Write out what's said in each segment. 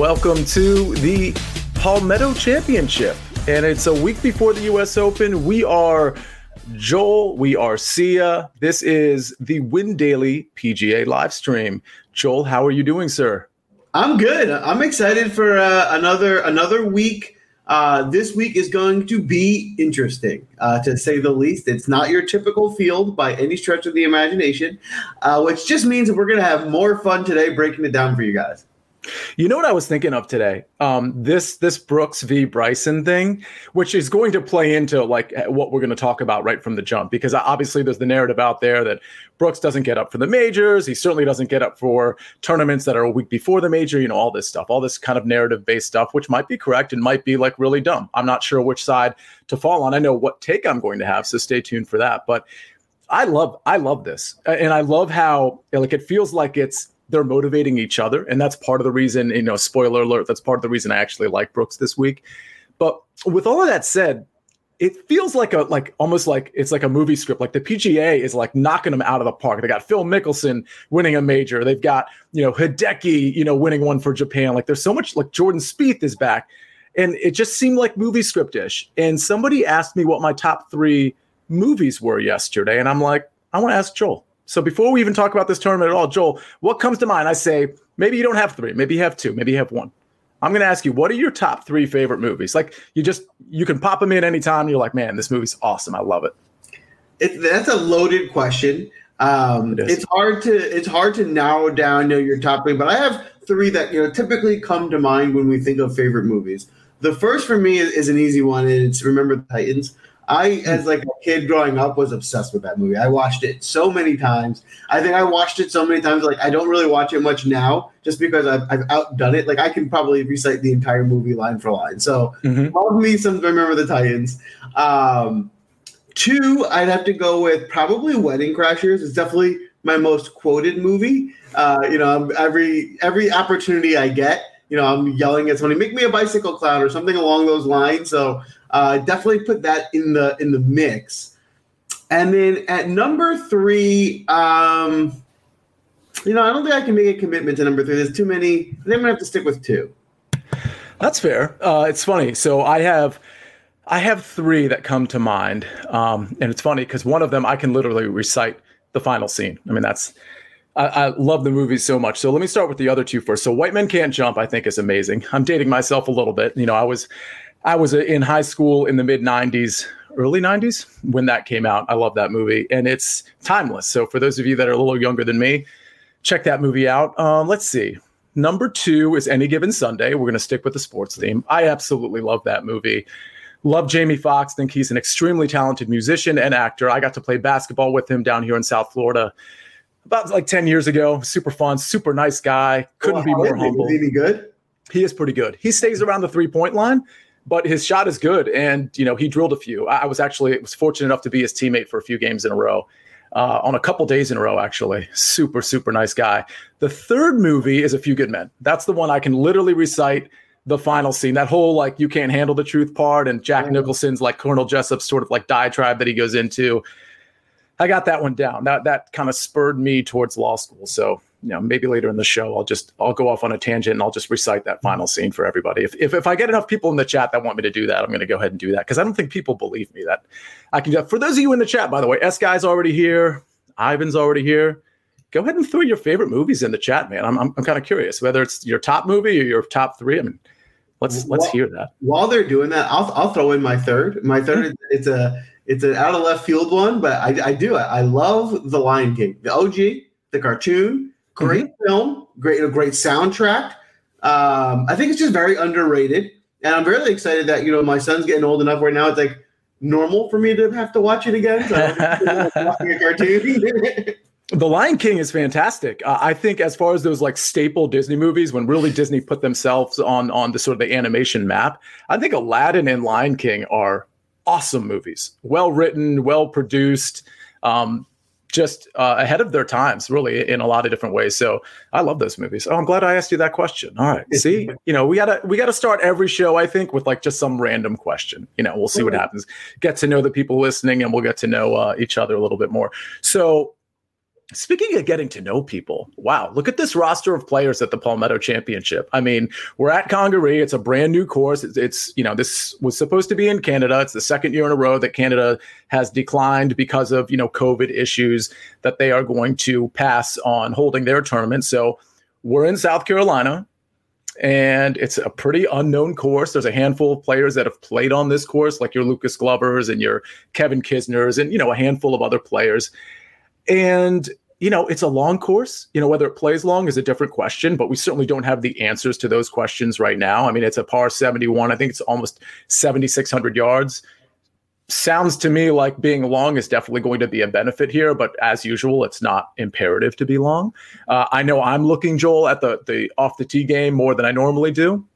Welcome to the Palmetto Championship. And it's a week before the US Open. We are Joel, we are Sia. This is the Win Daily PGA live stream. Joel, how are you doing, sir? I'm good. I'm excited for uh, another another week. Uh, this week is going to be interesting, uh, to say the least. It's not your typical field by any stretch of the imagination, uh, which just means that we're going to have more fun today breaking it down for you guys. You know what I was thinking of today? Um, this this Brooks v Bryson thing, which is going to play into like what we're going to talk about right from the jump, because obviously there's the narrative out there that Brooks doesn't get up for the majors. He certainly doesn't get up for tournaments that are a week before the major. You know, all this stuff, all this kind of narrative based stuff, which might be correct and might be like really dumb. I'm not sure which side to fall on. I know what take I'm going to have, so stay tuned for that. But I love I love this, and I love how like it feels like it's they're motivating each other. And that's part of the reason, you know, spoiler alert, that's part of the reason I actually like Brooks this week. But with all of that said, it feels like a like almost like it's like a movie script. Like the PGA is like knocking them out of the park. They got Phil Mickelson winning a major. They've got you know Hideki you know winning one for Japan. Like there's so much like Jordan Spieth is back, and it just seemed like movie scriptish. And somebody asked me what my top three movies were yesterday, and I'm like, I want to ask Joel. So before we even talk about this tournament at all, Joel, what comes to mind? I say maybe you don't have three, maybe you have two, maybe you have one. I'm going to ask you, what are your top three favorite movies? Like you just you can pop them in anytime. You're like, man, this movie's awesome. I love it. it that's a loaded question. Um, it it's hard to it's hard to narrow down your top three, but I have three that you know typically come to mind when we think of favorite movies. The first for me is, is an easy one, and it's Remember the Titans. I, as like a kid growing up, was obsessed with that movie. I watched it so many times. I think I watched it so many times. Like I don't really watch it much now, just because I've, I've outdone it. Like I can probably recite the entire movie line for line. So mm-hmm. love me some. Remember the Titans. Um, two, I'd have to go with probably Wedding Crashers. It's definitely my most quoted movie. Uh, you know, every every opportunity I get, you know, I'm yelling at somebody, make me a bicycle clown or something along those lines. So uh, definitely put that in the in the mix. And then at number three, um, you know, I don't think I can make a commitment to number three. There's too many. I think I'm gonna have to stick with two. That's fair. Uh, it's funny. So I have. I have three that come to mind, um, and it's funny because one of them I can literally recite the final scene. I mean, that's I, I, love the movie so much. So let me start with the other two first. So White Men Can't Jump, I think, is amazing. I'm dating myself a little bit. You know, I was I was in high school in the mid 90s, early 90s when that came out. I love that movie and it's timeless. So for those of you that are a little younger than me, check that movie out. Um, let's see. Number two is Any Given Sunday. We're going to stick with the sports theme. I absolutely love that movie. Love Jamie Foxx. Think he's an extremely talented musician and actor. I got to play basketball with him down here in South Florida about like 10 years ago. Super fun, super nice guy. Couldn't well, be more humble. Is he good? He is pretty good. He stays around the three point line but his shot is good, and you know he drilled a few. I was actually was fortunate enough to be his teammate for a few games in a row, uh, on a couple days in a row. Actually, super super nice guy. The third movie is A Few Good Men. That's the one I can literally recite the final scene. That whole like you can't handle the truth part, and Jack Nicholson's like Colonel Jessup's sort of like diatribe that he goes into. I got that one down. That that kind of spurred me towards law school. So you know, maybe later in the show, I'll just I'll go off on a tangent and I'll just recite that final scene for everybody. If if, if I get enough people in the chat that want me to do that, I'm going to go ahead and do that because I don't think people believe me that I can. For those of you in the chat, by the way, S guy's already here, Ivan's already here. Go ahead and throw your favorite movies in the chat, man. I'm I'm, I'm kind of curious whether it's your top movie or your top three. I mean, let's let's while, hear that. While they're doing that, I'll I'll throw in my third. My third, mm-hmm. it's a it's an out of left field one, but I I do I love The Lion King, the OG, the cartoon Great mm-hmm. film, great, a great soundtrack. Um, I think it's just very underrated, and I'm really excited that you know my son's getting old enough where now it's like normal for me to have to watch it again. So watching a cartoon. The Lion King is fantastic. Uh, I think as far as those like staple Disney movies, when really Disney put themselves on on the sort of the animation map, I think Aladdin and Lion King are awesome movies. Well written, well produced. Um, just uh, ahead of their times, really, in a lot of different ways. So I love those movies. Oh, I'm glad I asked you that question. All right, see, you know, we gotta we gotta start every show, I think, with like just some random question. You know, we'll see what happens. Get to know the people listening, and we'll get to know uh, each other a little bit more. So Speaking of getting to know people, wow, look at this roster of players at the Palmetto Championship. I mean, we're at Congaree. It's a brand new course. It's, it's, you know, this was supposed to be in Canada. It's the second year in a row that Canada has declined because of, you know, COVID issues that they are going to pass on holding their tournament. So we're in South Carolina and it's a pretty unknown course. There's a handful of players that have played on this course, like your Lucas Glovers and your Kevin Kisners and, you know, a handful of other players. And you know, it's a long course. You know, whether it plays long is a different question, but we certainly don't have the answers to those questions right now. I mean, it's a par 71. I think it's almost 7,600 yards. Sounds to me like being long is definitely going to be a benefit here, but as usual, it's not imperative to be long. Uh, I know I'm looking, Joel, at the the off the tee game more than I normally do.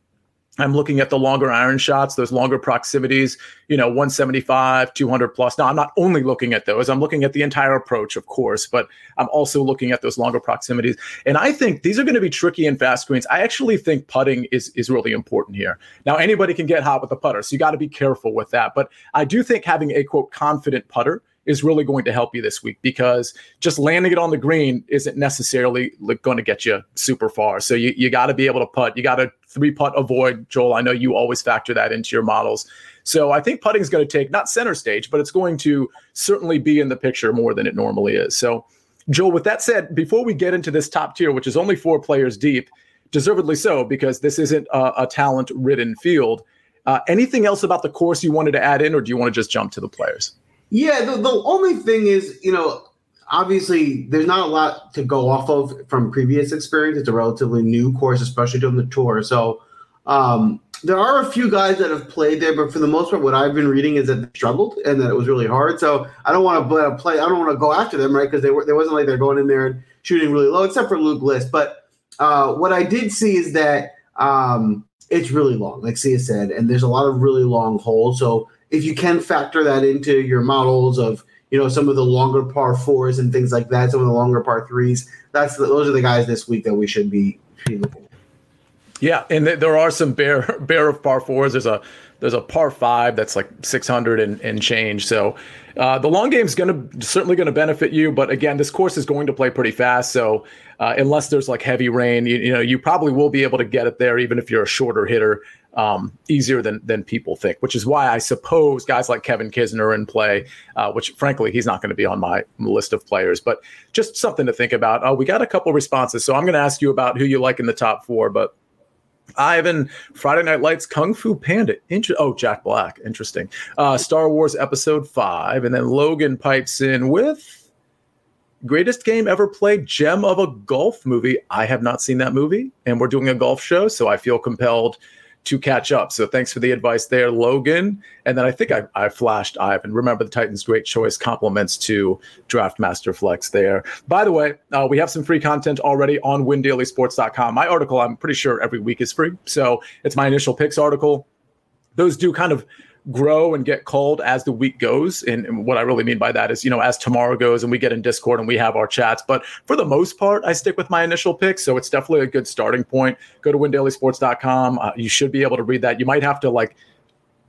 I'm looking at the longer iron shots, those longer proximities, you know, 175, 200 plus. Now, I'm not only looking at those, I'm looking at the entire approach, of course, but I'm also looking at those longer proximities. And I think these are going to be tricky and fast greens. I actually think putting is, is really important here. Now, anybody can get hot with the putter, so you got to be careful with that. But I do think having a quote confident putter is really going to help you this week because just landing it on the green isn't necessarily going to get you super far. So you, you got to be able to putt. You got to three putt avoid. Joel, I know you always factor that into your models. So I think putting is going to take not center stage, but it's going to certainly be in the picture more than it normally is. So, Joel, with that said, before we get into this top tier, which is only four players deep, deservedly so, because this isn't a, a talent ridden field. Uh, anything else about the course you wanted to add in, or do you want to just jump to the players? Yeah, the, the only thing is, you know, obviously there's not a lot to go off of from previous experience. It's a relatively new course, especially during the tour. So um, there are a few guys that have played there, but for the most part, what I've been reading is that they struggled and that it was really hard. So I don't want to play. I don't want to go after them, right? Because they were. There wasn't like they're going in there and shooting really low, except for Luke List. But uh, what I did see is that um, it's really long, like Sia said, and there's a lot of really long holes. So if you can factor that into your models of you know some of the longer par fours and things like that, some of the longer par threes, that's the, those are the guys this week that we should be, looking. Yeah, and th- there are some bare bare of par fours. There's a there's a par five that's like 600 and, and change. So uh, the long game is going to certainly going to benefit you. But again, this course is going to play pretty fast. So uh, unless there's like heavy rain, you, you, know you probably will be able to get it there, even if you're a shorter hitter um, easier than than people think, which is why I suppose guys like Kevin Kisner in play, uh, which frankly he's not going to be on my list of players, but just something to think about. Uh, we got a couple responses, so I'm going to ask you about who you like in the top four, but. Ivan, Friday Night Lights, Kung Fu Panda. Inter- oh, Jack Black. Interesting. Uh, Star Wars Episode 5. And then Logan pipes in with greatest game ever played, Gem of a Golf movie. I have not seen that movie, and we're doing a golf show, so I feel compelled to catch up. So thanks for the advice there, Logan. And then I think I, I flashed Ivan. Remember the Titans' great choice. Compliments to Draft Master Flex there. By the way, uh, we have some free content already on windailysports.com. My article, I'm pretty sure every week is free. So it's my initial picks article. Those do kind of grow and get culled as the week goes. And, and, what I really mean by that is, you know, as tomorrow goes and we get in Discord and we have our chats. But for the most part, I stick with my initial picks. So it's definitely a good starting point. Go to windailysports.com. Uh, you should be able to read that. You might have to like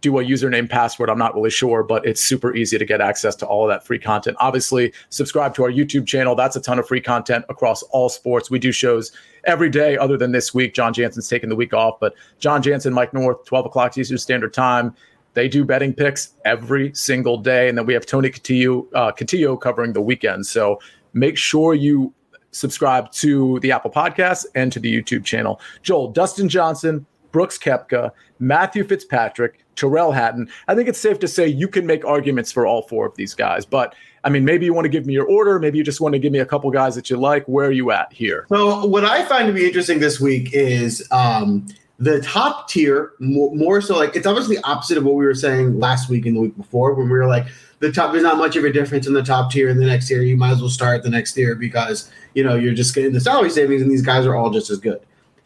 do a username password. I'm not really sure, but it's super easy to get access to all of that free content. Obviously, subscribe to our YouTube channel. That's a ton of free content across all sports. We do shows every day other than this week. John Jansen's taking the week off, but John Jansen, Mike North, 12 o'clock Eastern Standard Time. They do betting picks every single day. And then we have Tony Cotillo, uh, Cotillo covering the weekend. So make sure you subscribe to the Apple Podcast and to the YouTube channel. Joel, Dustin Johnson, Brooks Koepka, Matthew Fitzpatrick, Tyrrell Hatton. I think it's safe to say you can make arguments for all four of these guys. But I mean, maybe you want to give me your order. Maybe you just want to give me a couple guys that you like. Where are you at here? So, what I find to be interesting this week is um, the top tier, more, more, so like it's obviously opposite of what we were saying last week and the week before when we were like the top. There's not much of a difference in the top tier and the next tier. You might as well start the next tier because you know you're just getting the salary savings and these guys are all just as good.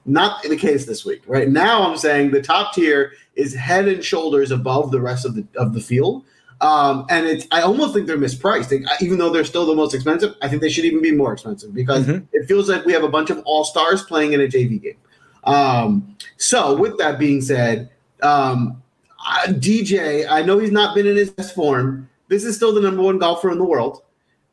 Not the case this week. Right now, I'm saying the top tier is head and shoulders above the rest of the of the field. Um, and it's I almost think they're mispriced. They, even though they're still the most expensive, I think they should even be more expensive because mm-hmm. it feels like we have a bunch of all stars playing in a JV game. Um, so, with that being said, um, DJ, I know he's not been in his best form. This is still the number one golfer in the world.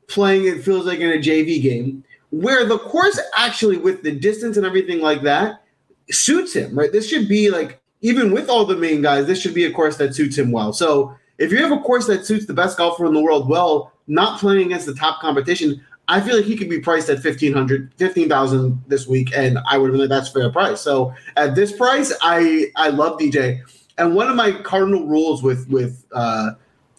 playing it feels like in a JV game, where the course actually with the distance and everything like that suits him, right? This should be like even with all the main guys, this should be a course that suits him well. So if you have a course that suits the best golfer in the world well, not playing against the top competition, I feel like he could be priced at 1500 15,000 this week and I would have been like that's fair price. So at this price, I I love DJ. And one of my cardinal rules with with uh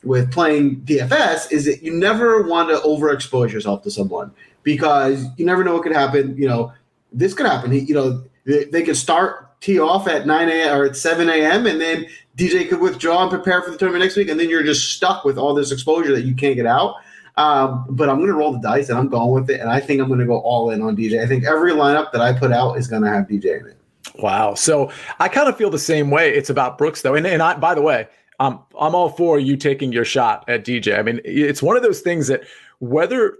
with playing DFS is that you never want to overexpose yourself to someone because you never know what could happen. You know, this could happen. You know, they, they could start tee off at 9 a.m. or at 7 a.m. and then DJ could withdraw and prepare for the tournament next week, and then you're just stuck with all this exposure that you can't get out. Um, but I'm going to roll the dice and I'm going with it. And I think I'm going to go all in on DJ. I think every lineup that I put out is going to have DJ in it. Wow. So I kind of feel the same way. It's about Brooks, though. And, and I, by the way, I'm, I'm all for you taking your shot at DJ. I mean, it's one of those things that whether,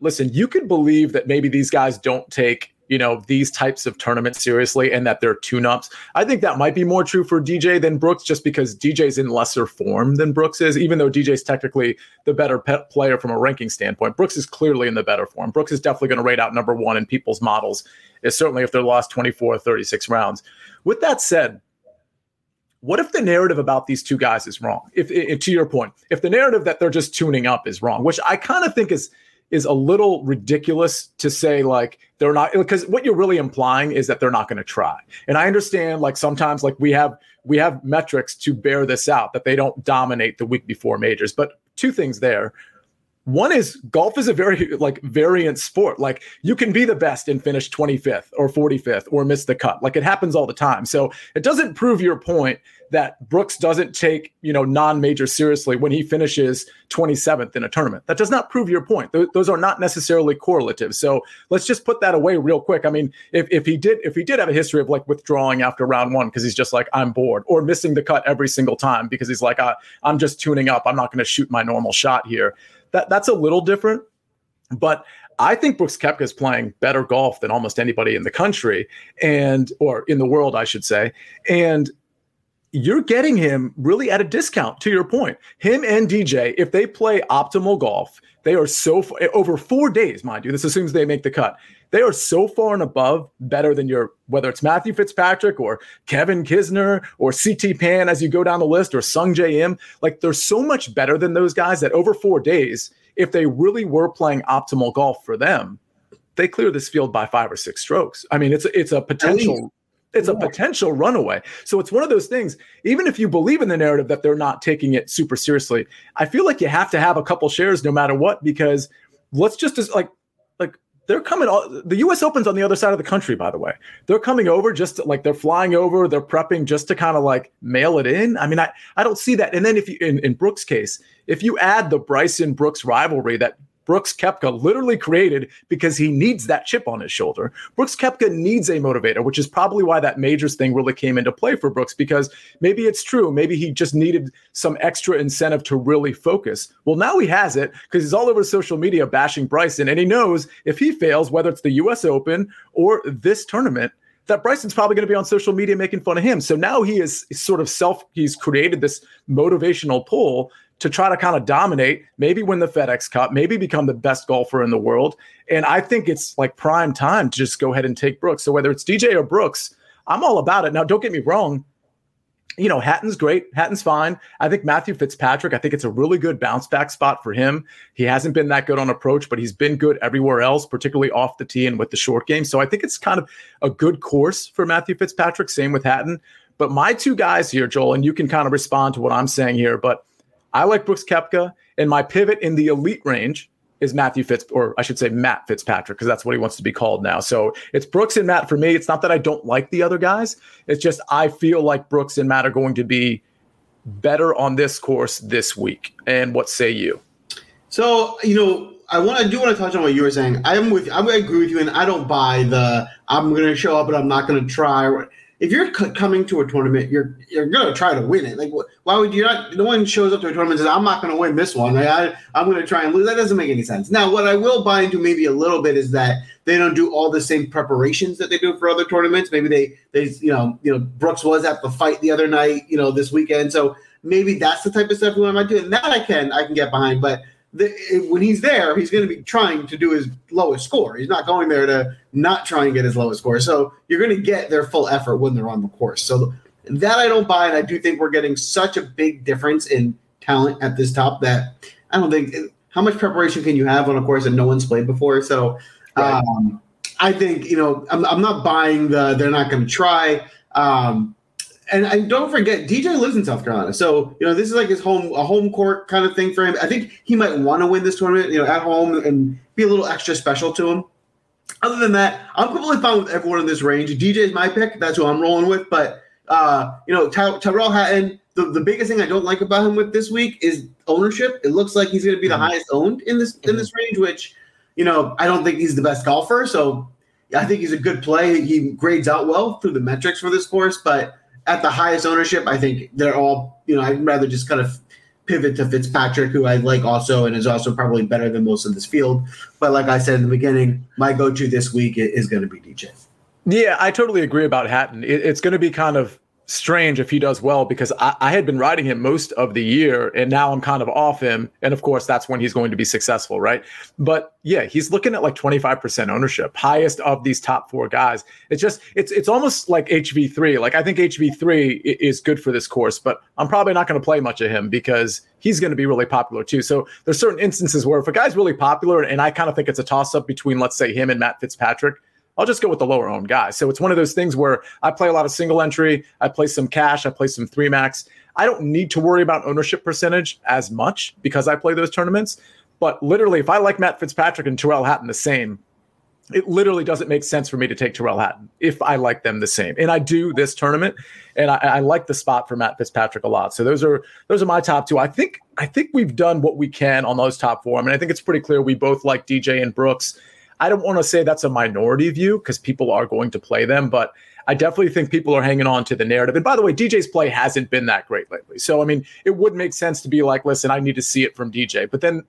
listen, you could believe that maybe these guys don't take you know these types of tournaments seriously and that they're tune-ups. I think that might be more true for DJ than Brooks, just because DJ's in lesser form than Brooks is. Even though DJ's technically the better player from a ranking standpoint, Brooks is clearly in the better form. Brooks is definitely going to rate out number one in people's models. Is certainly if they're lost 24 36 rounds. With that said, what if the narrative about these two guys is wrong? If, if to your point, if the narrative that they're just tuning up is wrong, which I kind of think is is a little ridiculous to say like they're not because what you're really implying is that they're not going to try. And I understand like sometimes like we have we have metrics to bear this out that they don't dominate the week before majors. But two things there. One is golf is a very like variant sport. Like you can be the best and finish 25th or 45th or miss the cut. Like it happens all the time. So it doesn't prove your point that Brooks doesn't take, you know, non-major seriously when he finishes 27th in a tournament. That does not prove your point. Th- those are not necessarily correlative. So let's just put that away real quick. I mean, if, if he did if he did have a history of like withdrawing after round one because he's just like I'm bored or missing the cut every single time because he's like I, I'm just tuning up. I'm not going to shoot my normal shot here that that's a little different. But I think Brooks Koepka is playing better golf than almost anybody in the country and or in the world, I should say. And you're getting him really at a discount to your point. Him and DJ, if they play optimal golf, they are so over four days, mind you. This assumes they make the cut. They are so far and above better than your whether it's Matthew Fitzpatrick or Kevin Kisner or CT Pan as you go down the list or Sungjae Im. Like they're so much better than those guys that over four days, if they really were playing optimal golf for them, they clear this field by five or six strokes. I mean, it's it's a potential it's a potential runaway. So it's one of those things, even if you believe in the narrative that they're not taking it super seriously, I feel like you have to have a couple shares no matter what, because let's just like they're coming all the US Open's on the other side of the country, by the way. They're coming over just to, like they're flying over, they're prepping just to kind of like mail it in. I mean, I, I don't see that. And then if you in, in Brooks' case, if you add the Bryson Brooks rivalry that Brooks Koepka literally created because he needs that chip on his shoulder. Brooks Koepka needs a motivator, which is probably why that majors thing really came into play for Brooks because maybe it's true. Maybe he just needed some extra incentive to really focus. Well, now he has it because he's all over social media bashing Bryson, and he knows if he fails, whether it's the US Open or this tournament, that Bryson's probably going to be on social media making fun of him. So now he is sort of self, he's created this motivational pull to try to kind of dominate, maybe win the FedEx Cup, maybe become the best golfer in the world. And I think it's like prime time to just go ahead and take Brooks. So whether it's DJ or Brooks, I'm all about it. Now, don't get me wrong. You know, Hatton's great. Hatton's fine. I think Matthew Fitzpatrick, I think it's a really good bounce back spot for him. He hasn't been that good on approach, but he's been good everywhere else, particularly off the tee and with the short game. So I think it's kind of a good course for Matthew Fitzpatrick. Same with Hatton. But my two guys here, Joel, and you can kind of respond to what I'm saying here, but I like Brooks Koepka, and my pivot in the elite range is Matthew Fitz, or I should say Matt Fitzpatrick, because that's what he wants to be called now. So it's Brooks and Matt for me. It's not that I don't like the other guys. It's just I feel like Brooks and Matt are going to be better on this course this week. And what say you? So you know, I want to do want to touch on what you were saying. I'm with I agree with you, and I don't buy the I'm going to show up, but I'm not going to try if you're c- coming to a tournament, you're you're gonna try to win it. Like, why would you not? No one shows up to a tournament and says, "I'm not gonna win this one. Like, I I'm gonna try and lose." That doesn't make any sense. Now, what I will buy into maybe a little bit is that they don't do all the same preparations that they do for other tournaments. Maybe they they you know you know Brooks was at the fight the other night, you know, this weekend. So maybe that's the type of stuff we might do, and that I can I can get behind. But the, when he's there, he's going to be trying to do his lowest score. He's not going there to not try and get his lowest score. So you're going to get their full effort when they're on the course. So that I don't buy, and I do think we're getting such a big difference in talent at this top that I don't think how much preparation can you have on a course that no one's played before. So right. um, I think you know I'm, I'm not buying the they're not going to try. Um, and I don't forget, DJ lives in South Carolina, so you know this is like his home, a home court kind of thing for him. I think he might want to win this tournament, you know, at home and be a little extra special to him. Other than that, I'm completely fine with everyone in this range. DJ is my pick; that's who I'm rolling with. But uh, you know, Ty- Tyrrell Hatton. The, the biggest thing I don't like about him with this week is ownership. It looks like he's going to be the mm-hmm. highest owned in this mm-hmm. in this range, which you know I don't think he's the best golfer. So I think he's a good play. He grades out well through the metrics for this course, but at the highest ownership, I think they're all, you know, I'd rather just kind of pivot to Fitzpatrick, who I like also and is also probably better than most of this field. But like I said in the beginning, my go to this week is going to be DJ. Yeah, I totally agree about Hatton. it's going to be kind of strange if he does well because I, I, had been riding him most of the year and now I'm kind of off him. And of course, that's when he's going to be successful, right? But yeah, he's looking at like 25% ownership, highest of these top four guys. It's just, it's it's almost like HV3. Like I think HV3 is good for this course, but I'm probably not going to play much of him because he's going to be really popular too. So there's certain instances where if a guy's really popular and I kind of think it's a toss up between, let's say, him and Matt Fitzpatrick, I'll just go with the lower owned guy. So it's one of those things where I play a lot of single entry, I play some cash, I play some three max. I don't need to worry about ownership percentage as much because I play those tournaments. But literally, if I like Matt Fitzpatrick and Tyrrell Hatton the same, it literally doesn't make sense for me to take Tyrrell Hatton if I like them the same. And I do this tournament, and I, I, like the spot for Matt Fitzpatrick a lot. So those are those are my top two. I think I think we've done what we can on those top four. I mean, I think it's pretty clear we both like DJ and Brooks. I don't want to say that's a minority view because people are going to play them, but I definitely think people are hanging on to the narrative. And by the way, DJ's play hasn't been that great lately. So, I mean, it would make sense to be like, listen, I need to see it from DJ. But then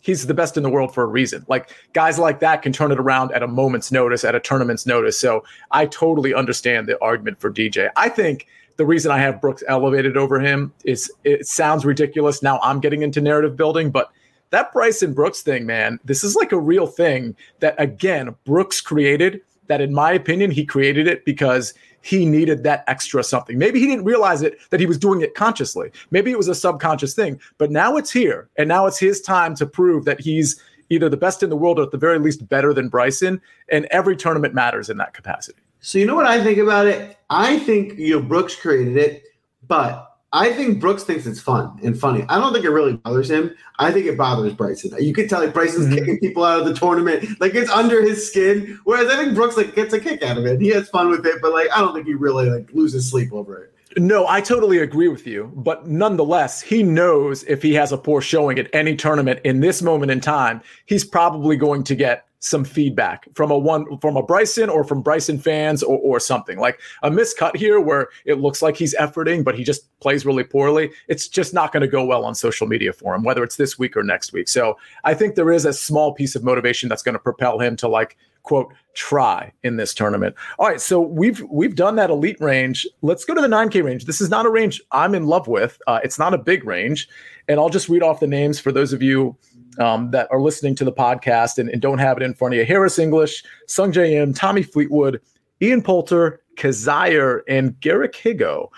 he's the best in the world for a reason. Like guys like that can turn it around at a moment's notice, at a tournament's notice. So I totally understand the argument for DJ. I think the reason I have Brooks elevated over him is it sounds ridiculous. Now I'm getting into narrative building, but that Bryson Brooks thing, man, this is like a real thing that, again, Brooks created. That, in my opinion, he created it because he needed that extra something. Maybe he didn't realize it that he was doing it consciously. Maybe it was a subconscious thing, but now it's here. And now it's his time to prove that he's either the best in the world or at the very least better than Bryson. And every tournament matters in that capacity. So, you know what I think about it? I think, you know, Brooks created it, but I think Brooks thinks it's fun and funny. I don't think it really bothers him. I think it bothers Bryson. You can tell like Bryson's mm-hmm. kicking people out of the tournament, like it's under his skin. Whereas I think Brooks like gets a kick out of it. He has fun with it, but like I don't think he really like loses sleep over it. No, I totally agree with you. But nonetheless, he knows if he has a poor showing at any tournament in this moment in time, he's probably going to get some feedback from a one from a Bryson or from Bryson fans or, or something like a miscut here where it looks like he's efforting, but he just plays really poorly. It's just not going to go well on social media for him, whether it's this week or next week. So I think there is a small piece of motivation that's going to propel him to like quote try in this tournament. All right, so we've we've done that elite range. Let's go to the 9K range. This is not a range I'm in love with. Uh, it's not a big range, and I'll just read off the names for those of you um, that are listening to the podcast and, and, don't have it in front of you. Harris English, Sungjae Im, Tommy Fleetwood, Ian Poulter, Kizzire, and Garrick Higgo.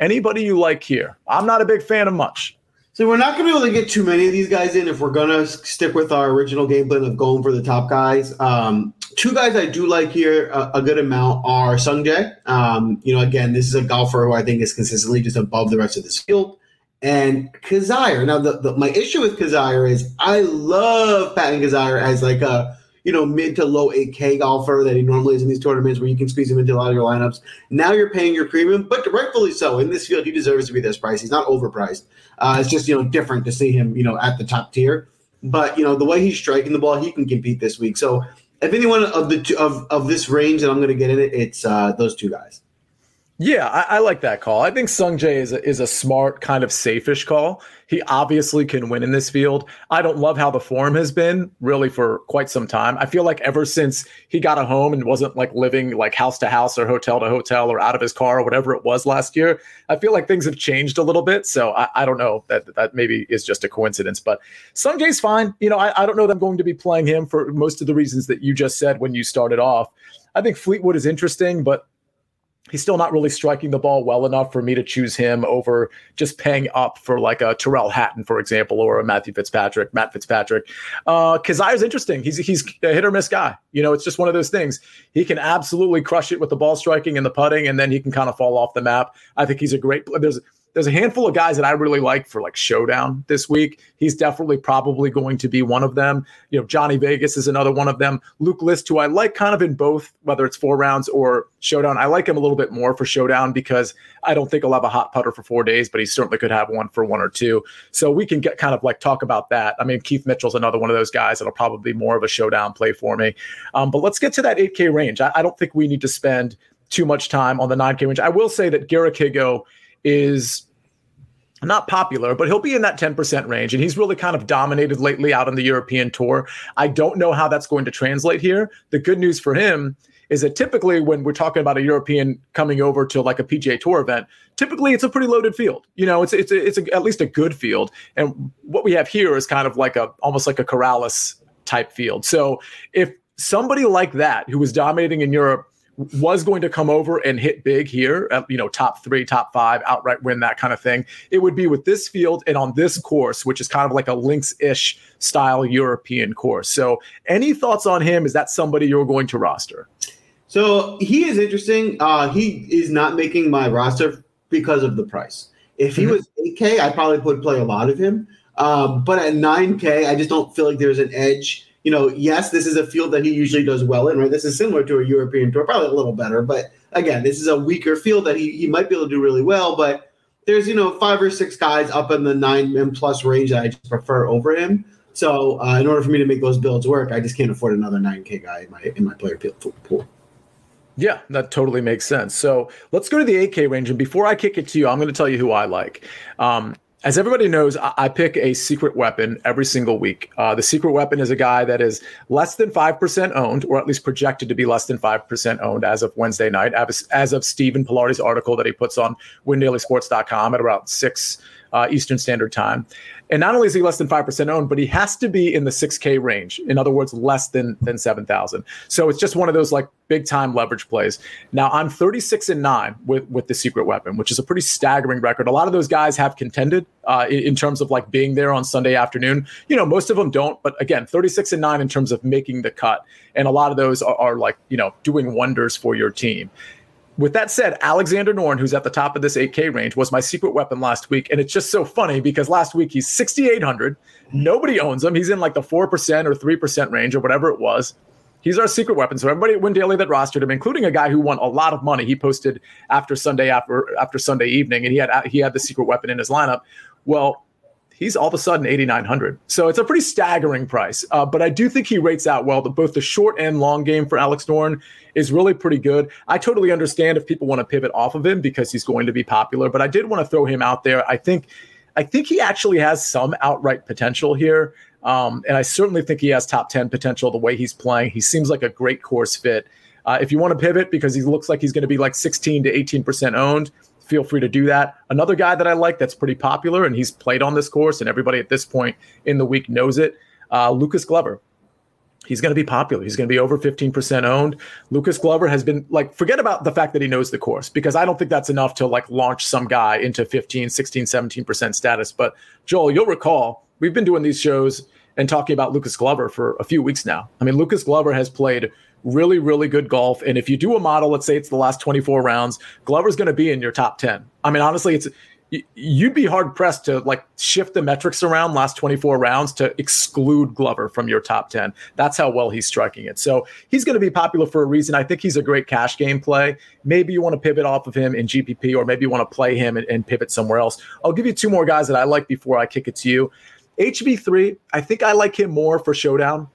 Anybody you like here? I'm not a big fan of much. So we're not going to be able to get too many of these guys in if we're going to stick with our original game plan of going for the top guys. Um, two guys I do like here a, a good amount are Sungjae. Um, you know, again, this is a golfer who I think is consistently just above the rest of this field and Kizzire. Now, the, the, my issue with Kizzire is I love Patton Kizzire as like a you know mid to low 8K golfer that he normally is in these tournaments where you can squeeze him into a lot of your lineups. Now you're paying your premium, but rightfully so. In this field, he deserves to be this price. He's not overpriced. Uh, it's just you know different to see him you know at the top tier. But you know the way he's striking the ball, he can compete this week. So if anyone of the two, of of this range that I'm going to get in it, it's uh, those two guys. Yeah, I, I, like that call. I think Sungjae is is a smart, kind of safeish call. He obviously can win in this field. I don't love how the form has been really for quite some time. I feel like ever since he got a home and wasn't like living like house to house or hotel to hotel or out of his car or whatever it was last year, I feel like things have changed a little bit. So I, I don't know that that maybe is just a coincidence. But Sungjae's fine. You know, I, I don't know that I'm going to be playing him for most of the reasons that you just said when you started off. I think Fleetwood is interesting, but he's still not really striking the ball well enough for me to choose him over just paying up for like a Tyrrell Hatton, for example, or a Matthew Fitzpatrick, Matt Fitzpatrick. Uh, is interesting. He's he's a hit or miss guy. You know, it's just one of those things. He can absolutely crush it with the ball striking and the putting, and then he can kind of fall off the map. I think he's a great. There's there's a handful of guys that I really like for like showdown this week. He's definitely probably going to be one of them. You know, Johnny Vegas is another one of them. Luke List, who I like kind of in both, whether it's four rounds or showdown. I like him a little bit more for showdown because I don't think he'll have a hot putter for four days, but he certainly could have one for one or two. So we can get kind of like talk about that. I mean, Keith Mitchell's another one of those guys that'll probably be more of a showdown play for me. Um, but let's get to that 8K range. I, I don't think we need to spend too much time on the 9K range. I will say that Garrick Higgo is not popular, but he'll be in that 10% range. And he's really kind of dominated lately out on the European tour. I don't know how that's going to translate here. The good news for him is that typically when we're talking about a European coming over to like a PGA Tour event, typically it's a pretty loaded field. You know, it's it's it's a, at least a good field. And what we have here is kind of like a almost like a Corales type field. So if somebody like that who was dominating in Europe was going to come over and hit big here, at, you know, top three, top five, outright win, that kind of thing, it would be with this field and on this course, which is kind of like a links ish style European course. So, any thoughts on him? Is that somebody you're going to roster? So, he is interesting. Uh, he is not making my roster because of the price. If he mm-hmm. was 8K, I probably would play a lot of him. Uh, but at 9K, I just don't feel like there's an edge you know, yes, this is a field that he usually does well in, right? This is similar to a European tour, probably a little better, but again, this is a weaker field that he, he might be able to do really well, but there's, you know, five or six guys up in the nine and plus range that I just prefer over him. So uh, in order for me to make those builds work, I just can't afford another 9K guy in my in my player pool. Yeah, that totally makes sense. So let's go to the 8K range. And before I kick it to you, I'm going to tell you who I like. Um, as everybody knows, I, pick a secret weapon every single week. Uh, the secret weapon is a guy that is less than 5% owned, or at least projected to be less than 5% owned as of Wednesday night, as, as of Stephen Pilardi's article that he puts on windailysports.com at about 6 uh, Eastern Standard Time. And not only is he less than 5% owned, but he has to be in the 6K range. In other words, less than, than 7,000. So it's just one of those like big time leverage plays. Now I'm 36 and 9 with, with the secret weapon, which is a pretty staggering record. A lot of those guys have contended uh, in, in, terms of like being there on Sunday afternoon. You know, most of them don't, but again, 36 and 9 in terms of making the cut. And a lot of those are, are like, you know, doing wonders for your team. With that said, Alexander Noren, who's at the top of this 8K range, was my secret weapon last week. And it's just so funny because last week he's 6,800. Nobody owns him. He's in like the 4% or 3% range or whatever it was. He's our secret weapon. So everybody at Win Daily that rostered him, including a guy who won a lot of money, he posted after Sunday after after Sunday evening, and he had he had the secret weapon in his lineup. Well, he's all of a sudden 8,900. So it's a pretty staggering price. Uh, but I do think he rates out well. The, both the short and long game for Alex Noren is really pretty good. I totally understand if people want to pivot off of him because he's going to be popular, but I did want to throw him out there. I think. I think he actually has some outright potential here. Um, and I certainly think he has top 10 potential the way he's playing. He seems like a great course fit. Uh, if you want to pivot because he looks like he's going to be like 16 to 18% owned, feel free to do that. Another guy that I like that's pretty popular and he's played on this course and everybody at this point in the week knows it. Uh, Lucas Glover. He's going to be popular. He's going to be over 15% owned. Lucas Glover has been like, forget about the fact that he knows the course because I don't think that's enough to like launch some guy into 15, 16, 17% status. But Joel, you'll recall we've been doing these shows and talking about Lucas Glover for a few weeks now. I mean, Lucas Glover has played really, really good golf. And if you do a model, let's say it's the last 24 rounds, Glover's going to be in your top 10. I mean, honestly, it's you'd be hard pressed to like shift the metrics around last 24 rounds to exclude Glover from your top 10. That's how well he's striking it. So he's going to be popular for a reason. I think he's a great cash game play. Maybe you want to pivot off of him in GPP, or maybe you want to play him and, and pivot somewhere else. I'll give you two more guys that I like before I kick it to you. HV3, I think I like him more for Showdown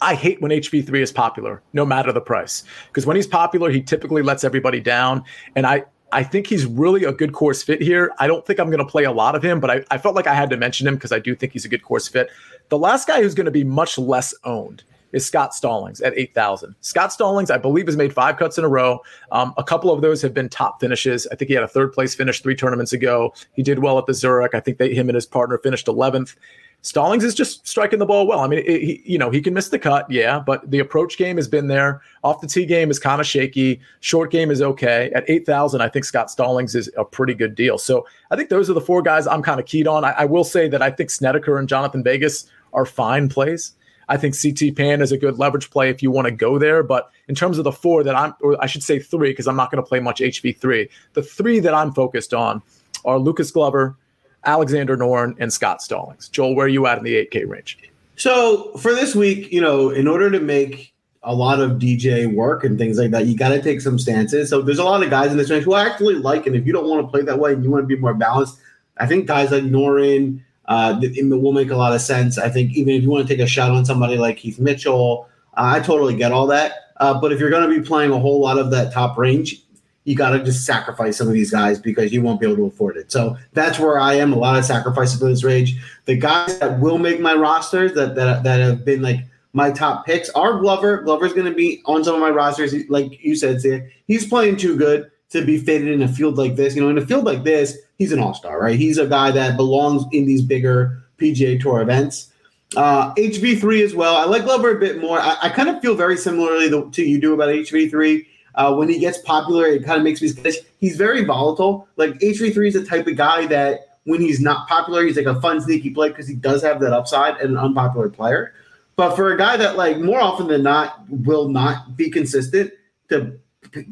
I hate when HV3 is popular, no matter the price. Because when he's popular, he typically lets everybody down. And I I think he's really a good course fit here. I don't think I'm going to play a lot of him, but I, I felt like I had to mention him because I do think he's a good course fit. The last guy who's going to be much less owned is Scott Stallings at 8,000. Scott Stallings, I believe, has made five cuts in a row. Um, a couple of those have been top finishes. I think he had a third place finish three tournaments ago. He did well at the Zurich. I think they, him and his partner finished 11th. Stallings is just striking the ball well. I mean, it, he, you know, he can miss the cut, yeah, but the approach game has been there. Off the tee game is kind of shaky. Short game is okay. At 8,000, I think Scott Stallings is a pretty good deal. So I think those are the four guys I'm kind of keyed on. I, I will say that I think Snedeker and Jhonattan Vegas are fine plays. I think CT Pan is a good leverage play if you want to go there. But in terms of the four that I'm, or I should say three, because I'm not going to play much HV3, the three that I'm focused on are Lucas Glover, Alexander Noren, and Scott Stallings. Joel, where are you at in the 8K range? So for this week, you know, in order to make a lot of DJ work and things like that, you got to take some stances. So there's a lot of guys in this range who I actually like, and if you don't want to play that way and you want to be more balanced, I think guys like Noren uh, will make a lot of sense. I think even if you want to take a shot on somebody like Keith Mitchell, uh, I totally get all that. Uh, but if you're going to be playing a whole lot of that top range, you got to just sacrifice some of these guys because you won't be able to afford it. So that's where I am. A lot of sacrifices for this range. The guys that will make my rosters that that, that have been like my top picks are Glover. Glover's going to be on some of my rosters. Like you said, he's playing too good to be fitted in a field like this. You know, in a field like this, he's an all star, right? He's a guy that belongs in these bigger PGA Tour events. Uh, HV3 as well. I like Glover a bit more. I, I kind of feel very similarly to you do about HV3. Uh, when he gets popular, it kind of makes me skittish. He's very volatile. Like HV3 is the type of guy that when he's not popular, he's like a fun, sneaky play because he does have that upside and an unpopular player. But for a guy that like more often than not will not be consistent, to p-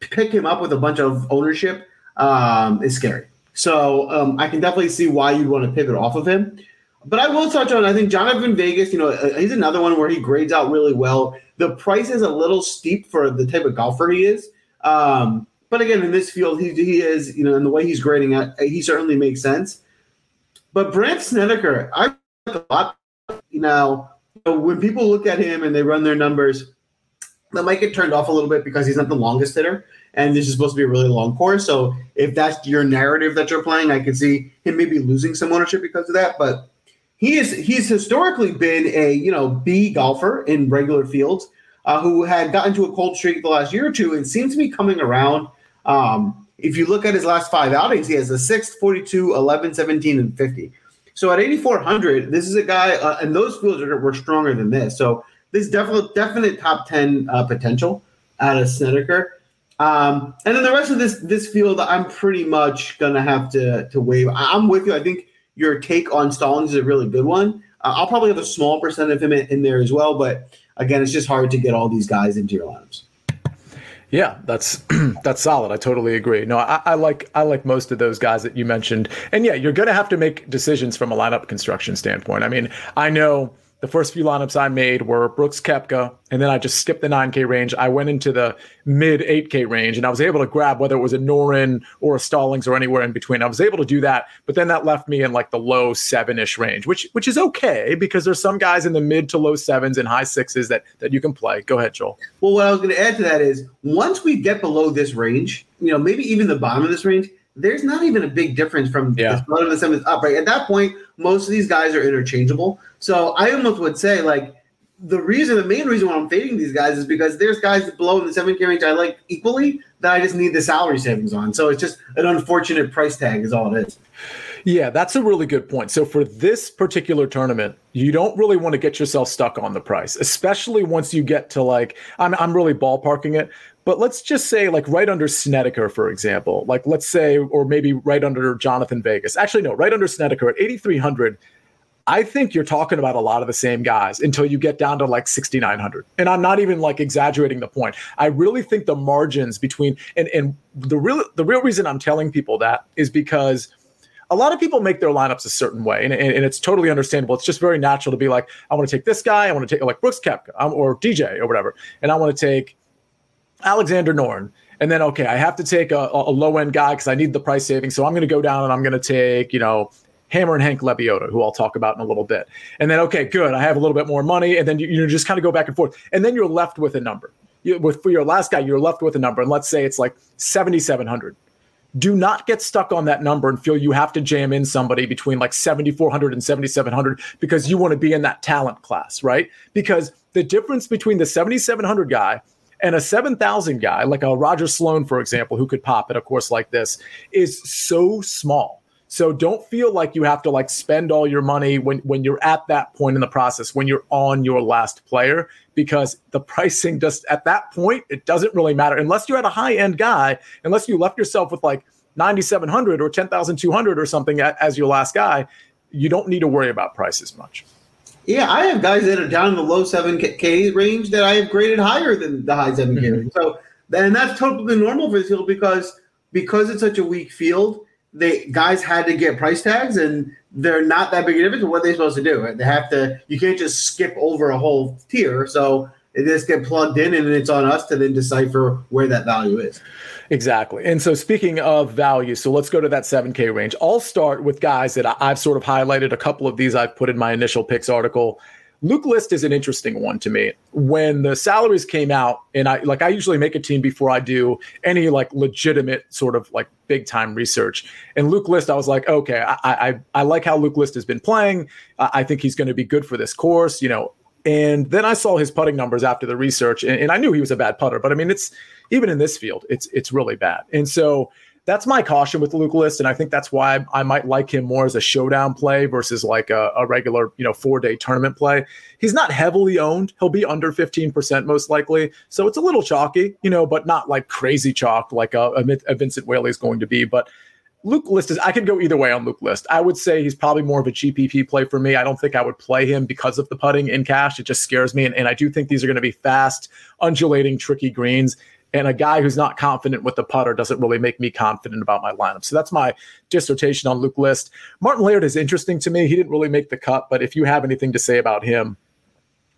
pick him up with a bunch of ownership um, is scary. So um, I can definitely see why you'd want to pivot off of him. But I will touch on, I think Jhonattan Vegas, you know, uh, he's another one where he grades out really well. The price is a little steep for the type of golfer he is. Um, but again, in this field, he, he is, you know, in the way he's grading out, he certainly makes sense. But Brandt Snedeker, I like a lot. You know, when people look at him and they run their numbers, that might get turned off a little bit because he's not the longest hitter, and this is supposed to be a really long course. So if that's your narrative that you're playing, I can see him maybe losing some ownership because of that. But he is he's historically been a you know B golfer in regular fields uh, who had gotten to a cold streak the last year or two and seems to be coming around. Um, if you look at his last five outings, he has a 6, 42, 11, 17, and 50. So at 8,400, this is a guy, uh, and those fields are, were stronger than this. So this definite definite top 10 uh, potential out of Snedeker. Um, and then the rest of this this field, I'm pretty much gonna have to to waive. I'm with you. I think your take on Stallings is a really good one. Uh, I'll probably have a small percent of him in, in, there as well, but again, it's just hard to get all these guys into your lineups. Yeah, that's that's solid. I totally agree. No, I, I, like I like most of those guys that you mentioned, and yeah, you're to have to make decisions from a lineup construction standpoint. I mean, I know the first few lineups I made were Brooks Koepka, and then I just skipped the 9K range. I went into the mid 8K range, and I was able to grab whether it was a Noren or a Stallings or anywhere in between. I was able to do that, but then that left me in like the low seven ish range, which which is okay because there's some guys in the mid to low sevens and high sixes that that you can play. Go ahead, Joel. Well, what I was going to add to that is once we get below this range, you know, maybe even the bottom of this range, there's not even a big difference from yeah. the bottom of the sevens up. Right at that point, most of these guys are interchangeable. So I almost would say like the reason, the main reason why I'm fading these guys is because there's guys below in the seven K range I like equally that I just need the salary savings on. So it's just an unfortunate price tag, is all it is. Yeah, that's a really good point. So for this particular tournament, you don't really want to get yourself stuck on the price, especially once you get to like I'm I'm really ballparking it, but let's just say, like, right under Snedeker, for example, like, let's say, or maybe right under Jhonattan Vegas. Actually, no, right under Snedeker at 8,300. I think you're talking about a lot of the same guys until you get down to like 6,900. And I'm not even like exaggerating the point. I really think the margins between, and, and the real, the real reason I'm telling people that is because a lot of people make their lineups a certain way, and, and, and, it's totally understandable. It's just very natural to be like, I want to take this guy, I want to take like Brooks Koepka um, or DJ or whatever, and I want to take Alexander Noren. And then, okay, I have to take a, a low end guy because I need the price saving. So I'm going to go down and I'm going to take, you know, Hammer and Hank Lebioda, who I'll talk about in a little bit. And then, okay, good. I have a little bit more money. And then you, you just kind of go back and forth. And then you're left with a number. You, with for your last guy, you're left with a number. And let's say it's like 7,700. do not get stuck on that number and feel you have to jam in somebody between like 7400 and 7700 because you want to be in that talent class right because the difference between the 7700 guy and a 7,000 guy, like a Roger Sloan, for example, who could pop at a course like this, is so small. So don't feel like you have to like spend all your money when when you're at that point in the process, when you're on your last player, because the pricing just at that point it doesn't really matter unless you had a high end guy, unless you left yourself with like 9,700 or 10,200 or something as your last guy. You don't need to worry about prices much. Yeah, I have guys that are down in the low 7K range that I have graded higher than the high 7K mm-hmm. So, and that's totally normal for this field because because it's such a weak field, they guys had to get price tags and they're not that big a difference. What are they supposed to do? They have to. You can't just skip over a whole tier. So they just get plugged in, and it's on us to then decipher where that value is. Exactly. And so, speaking of value, so let's go to that 7K range. I'll start with guys that I've sort of highlighted. A couple of these I've put in my initial picks article. Luke List is an interesting one to me. When the salaries came out, and I like I usually make a team before I do any like legitimate sort of like big time research. And Luke List, I was like, okay, I I, I like how Luke List has been playing. I think he's going to be good for this course. You know, and then I saw his putting numbers after the research, and, and, I knew he was a bad putter. But I mean, it's even in this field, it's it's really bad. And so that's my caution with Luke List, and I think that's why I might like him more as a showdown play versus like a, a regular, you know, four day tournament play. He's not heavily owned; he'll be under fifteen percent most likely, so it's a little chalky, you know, but not like crazy chalk like uh, a, a, a Vincent Whaley is going to be. But Luke List is I could go either way on Luke List. I would say he's probably more of a GPP play for me. I don't think I would play him because of the putting in cash. It just scares me. And, and I do think these are going to be fast, undulating, tricky greens. And a guy who's not confident with the putter doesn't really make me confident about my lineup. So that's my dissertation on Luke List. Martin Laird is interesting to me. He didn't really make the cut, but if you have anything to say about him,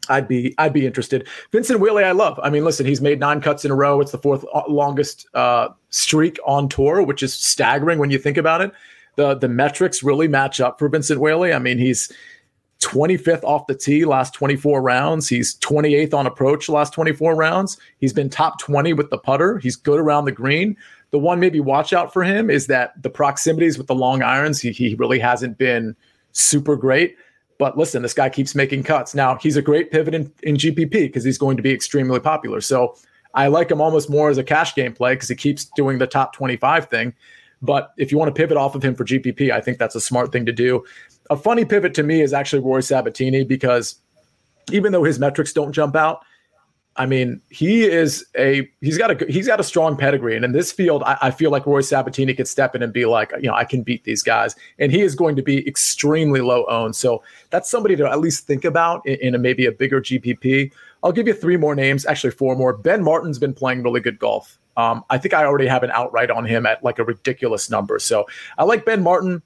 I'd be I'd be interested. Vincent Whaley, I love. I mean, listen, he's made nine cuts in a row. It's the fourth uh, longest uh, streak on tour, which is staggering when you think about it. The the metrics really match up for Vincent Whaley. I mean, he's 25th off the tee last 24 rounds. He's 28th on approach last 24 rounds. He's been top 20 with the putter. He's good around the green. The one maybe watch out for him is that the proximities with the long irons, he, he really hasn't been super great. But listen, this guy keeps making cuts. Now, he's a great pivot in, in GPP because he's going to be extremely popular. So I like him almost more as a cash game play because he keeps doing the top 25 thing. But if you want to pivot off of him for GPP, I think that's a smart thing to do. A funny pivot to me is actually Roy Sabbatini because even though his metrics don't jump out, I mean, he is a he's got a he's got a strong pedigree, and in this field, I, I, feel like Roy Sabbatini could step in and be like, you know, I can beat these guys, and he is going to be extremely low owned. So that's somebody to at least think about in, in a, maybe a bigger GPP. I'll give you three more names, actually four more. Ben Martin's been playing really good golf. Um, I think I already have an outright on him at like a ridiculous number. So I like Ben Martin.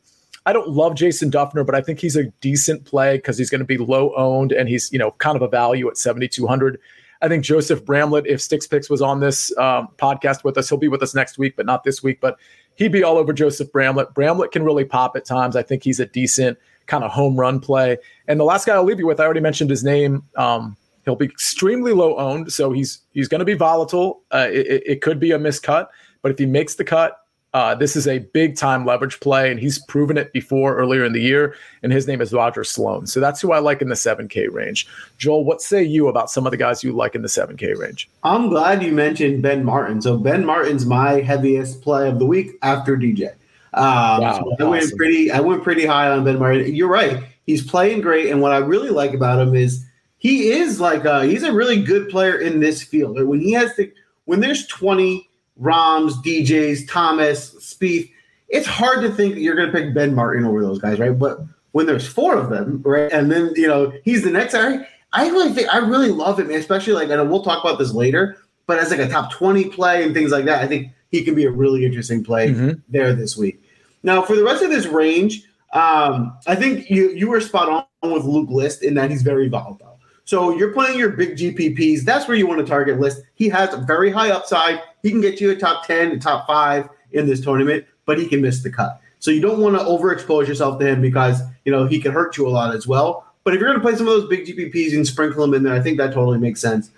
I don't love Jason Dufner, but I think he's a decent play because he's going to be low owned and he's you know kind of a value at 7,200. I think Joseph Bramlett, if Sticks Picks was on this um, podcast with us, he'll be with us next week, but not this week. But he'd be all over Joseph Bramlett. Bramlett can really pop at times. I think he's a decent kind of home run play. And the last guy I'll leave you with, I already mentioned his name. Um, he'll be extremely low owned, so he's he's going to be volatile. Uh, it, it could be a miscut, but if he makes the cut, uh, this is a big time leverage play, and he's proven it before earlier in the year. And his name is Roger Sloan. So that's who I like in the 7K range. Joel, what say you about some of the guys you like in the 7K range? I'm glad you mentioned Ben Martin. So Ben Martin's my heaviest play of the week after DJ. Um, wow, so I awesome. went pretty. I went pretty high on Ben Martin. You're right. He's playing great, and what I really like about him is he is like a, he's a really good player in this field. When he has to, when there's 20 Rahms, DJs, Thomas, Spieth. It's hard to think that you're going to pick Ben Martin over those guys, right? But when there's four of them, right, and then you know he's the next guy, I really think I really love him, especially like, and we'll talk about this later. But as like a top twenty play and things like that, I think he can be a really interesting play mm-hmm. there this week. Now, for the rest of this range, um, I think you you were spot on with Luke List in that he's very volatile. So you're playing your big GPPs. That's where you want to target list. He has a very high upside. He can get you a top 10, a top five in this tournament, but he can miss the cut. So you don't want to overexpose yourself to him because you know he can hurt you a lot as well. But if you're going to play some of those big GPPs and sprinkle them in there, I think that totally makes sense.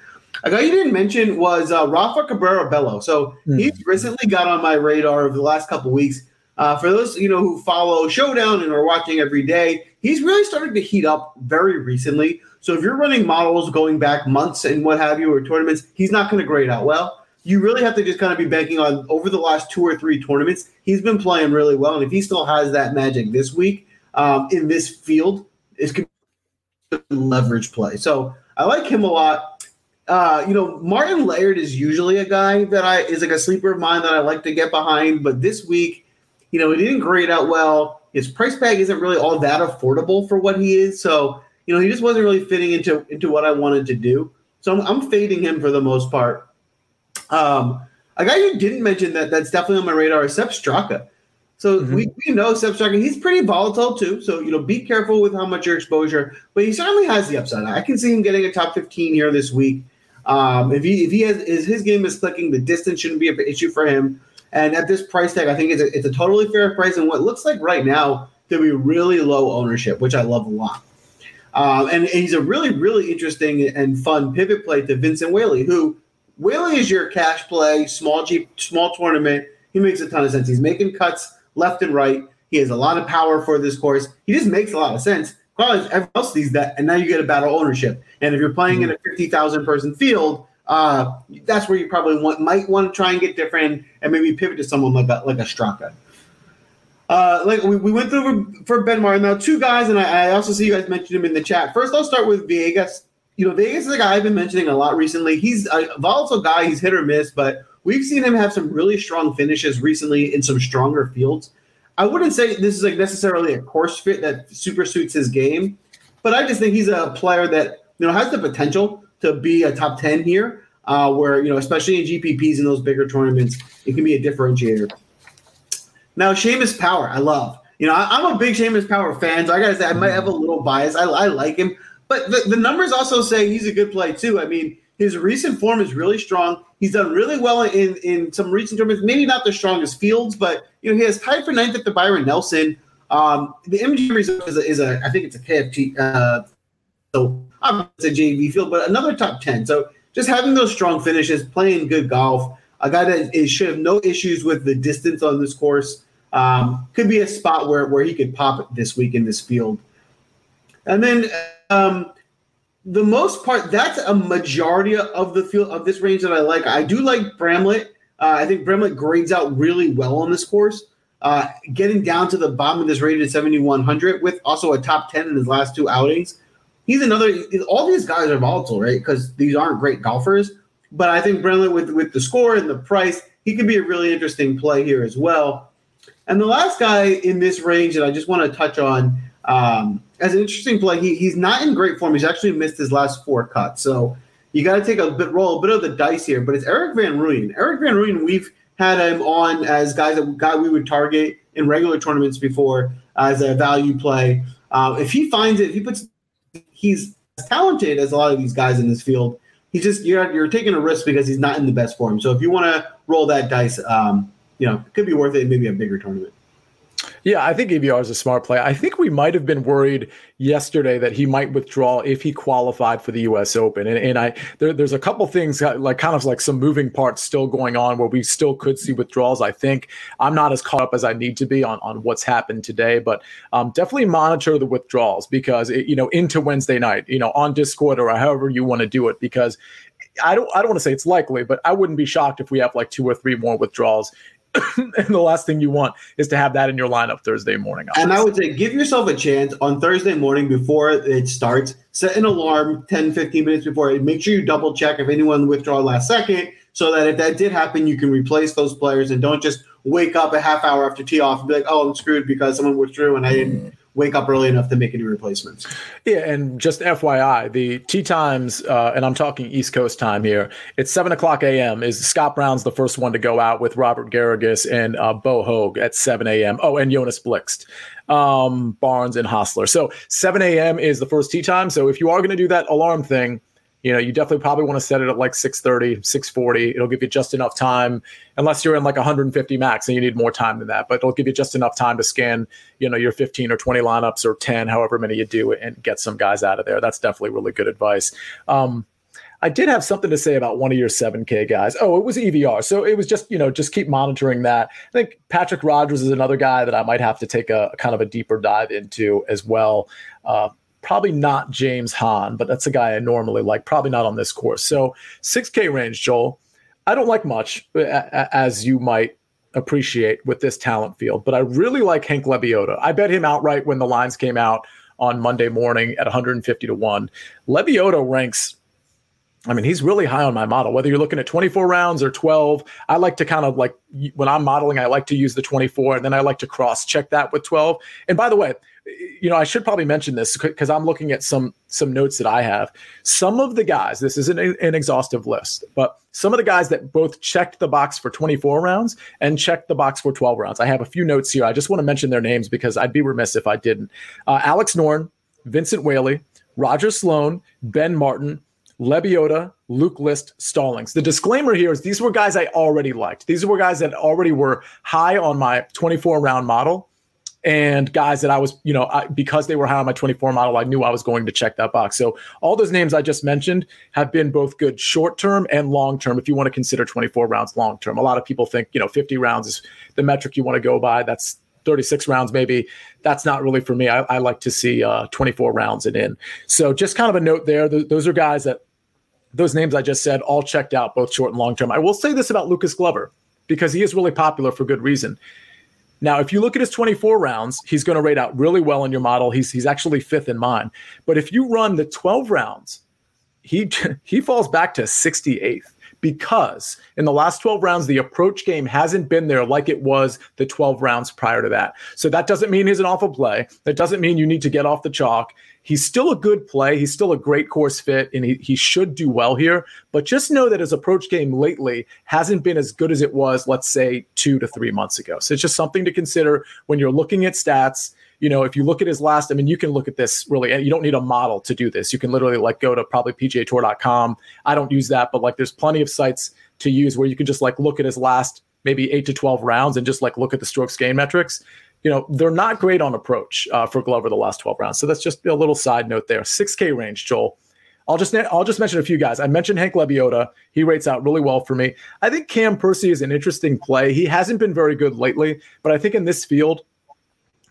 A guy you didn't mention was uh, Rafa Cabrera Bello. So mm. he's recently got on my radar over the last couple weeks. Uh, for those you know who follow Showdown and are watching every day, he's really started to heat up very recently. So if you're running models going back months and what have you or tournaments, he's not going to grade out well. You really have to just kind of be banking on over the last two or three tournaments. He's been playing really well, and if he still has that magic this week um, in this field, it's going leverage play. So I like him a lot. Uh, you know, Martin Laird is usually a guy that I is like a sleeper of mine that I like to get behind, but this week, you know, he didn't grade out well. His price tag isn't really all that affordable for what he is, so you know, he just wasn't really fitting into into what I wanted to do. So I'm, I'm fading him for the most part. Um, a guy you didn't mention that that's definitely on my radar is Sepp Straka. So mm-hmm. we, we know Sepp Straka, he's pretty volatile too. So, you know, be careful with how much your exposure, but he certainly has the upside. I can see him getting a top 15 here this week. Um, if he if he has is his game is clicking, the distance shouldn't be an issue for him. And at this price tag, I think it's a, it's a totally fair price and what looks like right now to be really low ownership, which I love a lot. Um, and, and, he's a really, really interesting and fun pivot play to Vincent Whaley, who Whaley is your cash play, small G, small tournament. He makes a ton of sense. He's making cuts left and right. He has a lot of power for this course. He just makes a lot of sense. Probably everyone else sees that, and now you get a battle ownership. And if you're playing mm-hmm. in a fifty thousand person field, uh, that's where you probably want might want to try and get different and maybe pivot to someone like a like a Straka. Uh, like we, we went through for, Ben Martin now, two guys, and I, I, also see you guys mentioned him in the chat. First, I'll start with Vegas. You know, Villegas is a guy I've been mentioning a lot recently. He's a volatile guy. He's hit or miss, but we've seen him have some really strong finishes recently in some stronger fields. I wouldn't say this is like necessarily a course fit that super suits his game, but I just think he's a player that you know has the potential to be a top ten here. Uh, where you know, especially in GPPs and those bigger tournaments, it can be a differentiator. Now, Seamus Power, I love. You know, I, am a big Seamus Power fan, so I gotta say I might have a little bias. I, I like him, but the, the numbers also say he's a good play too. I mean, his recent form is really strong. He's done really well in in some recent tournaments. Maybe not the strongest fields, but you know he has tied for ninth at the Byron Nelson. Um, the MGM result is a, is a I think it's a KFT. Uh, so It's a JV field, but another top ten. So just having those strong finishes, playing good golf, a guy that is, should have no issues with the distance on this course. Um, could be a spot where, where he could pop this week in this field. And then um, the most part, that's a majority of the field of this range that I like. I do like Bramlett. Uh, I think Bramlett grades out really well on this course. Uh, getting down to the bottom of this rated 7100 with also a top 10 in his last two outings. He's another, all these guys are volatile, right? Because these aren't great golfers. But I think Bramlett, with, with the score and the price, he could be a really interesting play here as well. And the last guy in this range that I just want to touch on um, as an interesting play, he, he's not in great form. He's actually missed his last four cuts. So you got to take a bit roll a bit of the dice here. But it's Erik van Rooyen. Erik van Rooyen, we've had him on as guys that guy we would target in regular tournaments before as a value play. Uh, if he finds it, if he puts, he's as talented as a lot of these guys in this field. He's just you're you're taking a risk because he's not in the best form. So if you want to roll that dice, um, you know, it could be worth it maybe a bigger tournament. Yeah, I think EVR is a smart play. I think we might have been worried yesterday that he might withdraw if he qualified for the U.S. Open, and, and I there, there's a couple things like kind of like some moving parts still going on where we still could see withdrawals. I think I'm not as caught up as I need to be on on what's happened today, but um, definitely monitor the withdrawals because it, you know into Wednesday night, you know on Discord or however you want to do it because I don't I don't want to say it's likely, but I wouldn't be shocked if we have like two or three more withdrawals and the last thing you want is to have that in your lineup Thursday morning. Obviously. And I would say give yourself a chance on Thursday morning before it starts. Set an alarm 10, 15 minutes before. it. Make sure you double check if anyone withdraw last second so that if that did happen, you can replace those players and don't just wake up a half hour after tee off and be like, oh, I'm screwed because someone withdrew and I didn't mm. Wake up early enough to make any replacements. Yeah, and just FYI, the tee times, uh, and I'm talking East Coast time here. It's seven o'clock a.m. Is Scott Brown's the first one to go out with Robert Garrigus and uh, Bo Hoag at seven a.m. Oh, and Jonas Blixt, um, Barnes and Hostler. So seven a.m. is the first tee time. So if you are going to do that alarm thing you know, you definitely probably want to set it at like 630, 640. It'll give you just enough time, unless you're in like 150 max and you need more time than that. But it'll give you just enough time to scan, you know, your 15 or 20 lineups or 10, however many you do, and get some guys out of there. That's definitely really good advice. Um, I did have something to say about one of your 7K guys. Oh, it was EVR. So it was just, you know, just keep monitoring that. I think Patrick Rodgers is another guy that I might have to take a, kind of a deeper dive into as well. Uh, probably not James Hahn, but that's a guy I normally like. Probably not on this course. So 6K range, Joel. I don't like much, uh, as you might appreciate with this talent field, but I really like Hank Lebioda. I bet him outright when the lines came out on Monday morning at 150 to 1. Lebioda ranks I mean, he's really high on my model. Whether you're looking at 24 rounds or 12, I like to kind of like when I'm modeling, I like to use the 24 and then I like to cross check that with 12. And by the way, you know, I should probably mention this because I'm looking at some some notes that I have. Some of the guys, this isn't an exhaustive list, but some of the guys that both checked the box for 24 rounds and checked the box for 12 rounds. I have a few notes here. I just want to mention their names because I'd be remiss if I didn't. Uh, Alex Noren, Vincent Whaley, Roger Sloan, Ben Martin, Lebioda, Luke List, Stallings. The disclaimer here is these were guys I already liked. These were guys that already were high on my 24 round model and guys that I was, you know, I, because they were high on my 24 model, I knew I was going to check that box. So all those names I just mentioned have been both good short term and long term. If you want to consider 24 rounds long term, a lot of people think, you know, 50 rounds is the metric you want to go by. That's 36 rounds, maybe. That's not really for me. I, I like to see uh, 24 rounds and in. So just kind of a note there. Th- those are guys that those names I just said all checked out, both short and long term. I will say this about Lucas Glover because he is really popular for good reason. Now, if you look at his 24 rounds, he's going to rate out really well in your model. He's he's actually fifth in mine. But if you run the 12 rounds, he he falls back to 68th because in the last 12 rounds, the approach game hasn't been there like it was the 12 rounds prior to that. So that doesn't mean he's an awful play. That doesn't mean you need to get off the chalk he's still a good play. He's still a great course fit, and he, he should do well here. But just know that his approach game lately hasn't been as good as it was, let's say, two to three months ago. So it's just something to consider when you're looking at stats. You know, if you look at his last, I mean, you can look at this really, and you don't need a model to do this. You can literally like go to probably pgatour.com. I don't use that, but like there's plenty of sites to use where you can just like look at his last maybe eight to 12 rounds and just like look at the strokes gain metrics you know, they're not great on approach uh, for Glover the last 12 rounds. So that's just a little side note there. 6K range, Joel. I'll just I'll just mention a few guys. I mentioned Hank Lebioda. He rates out really well for me. I think Cam Percy is an interesting play. He hasn't been very good lately, but I think in this field,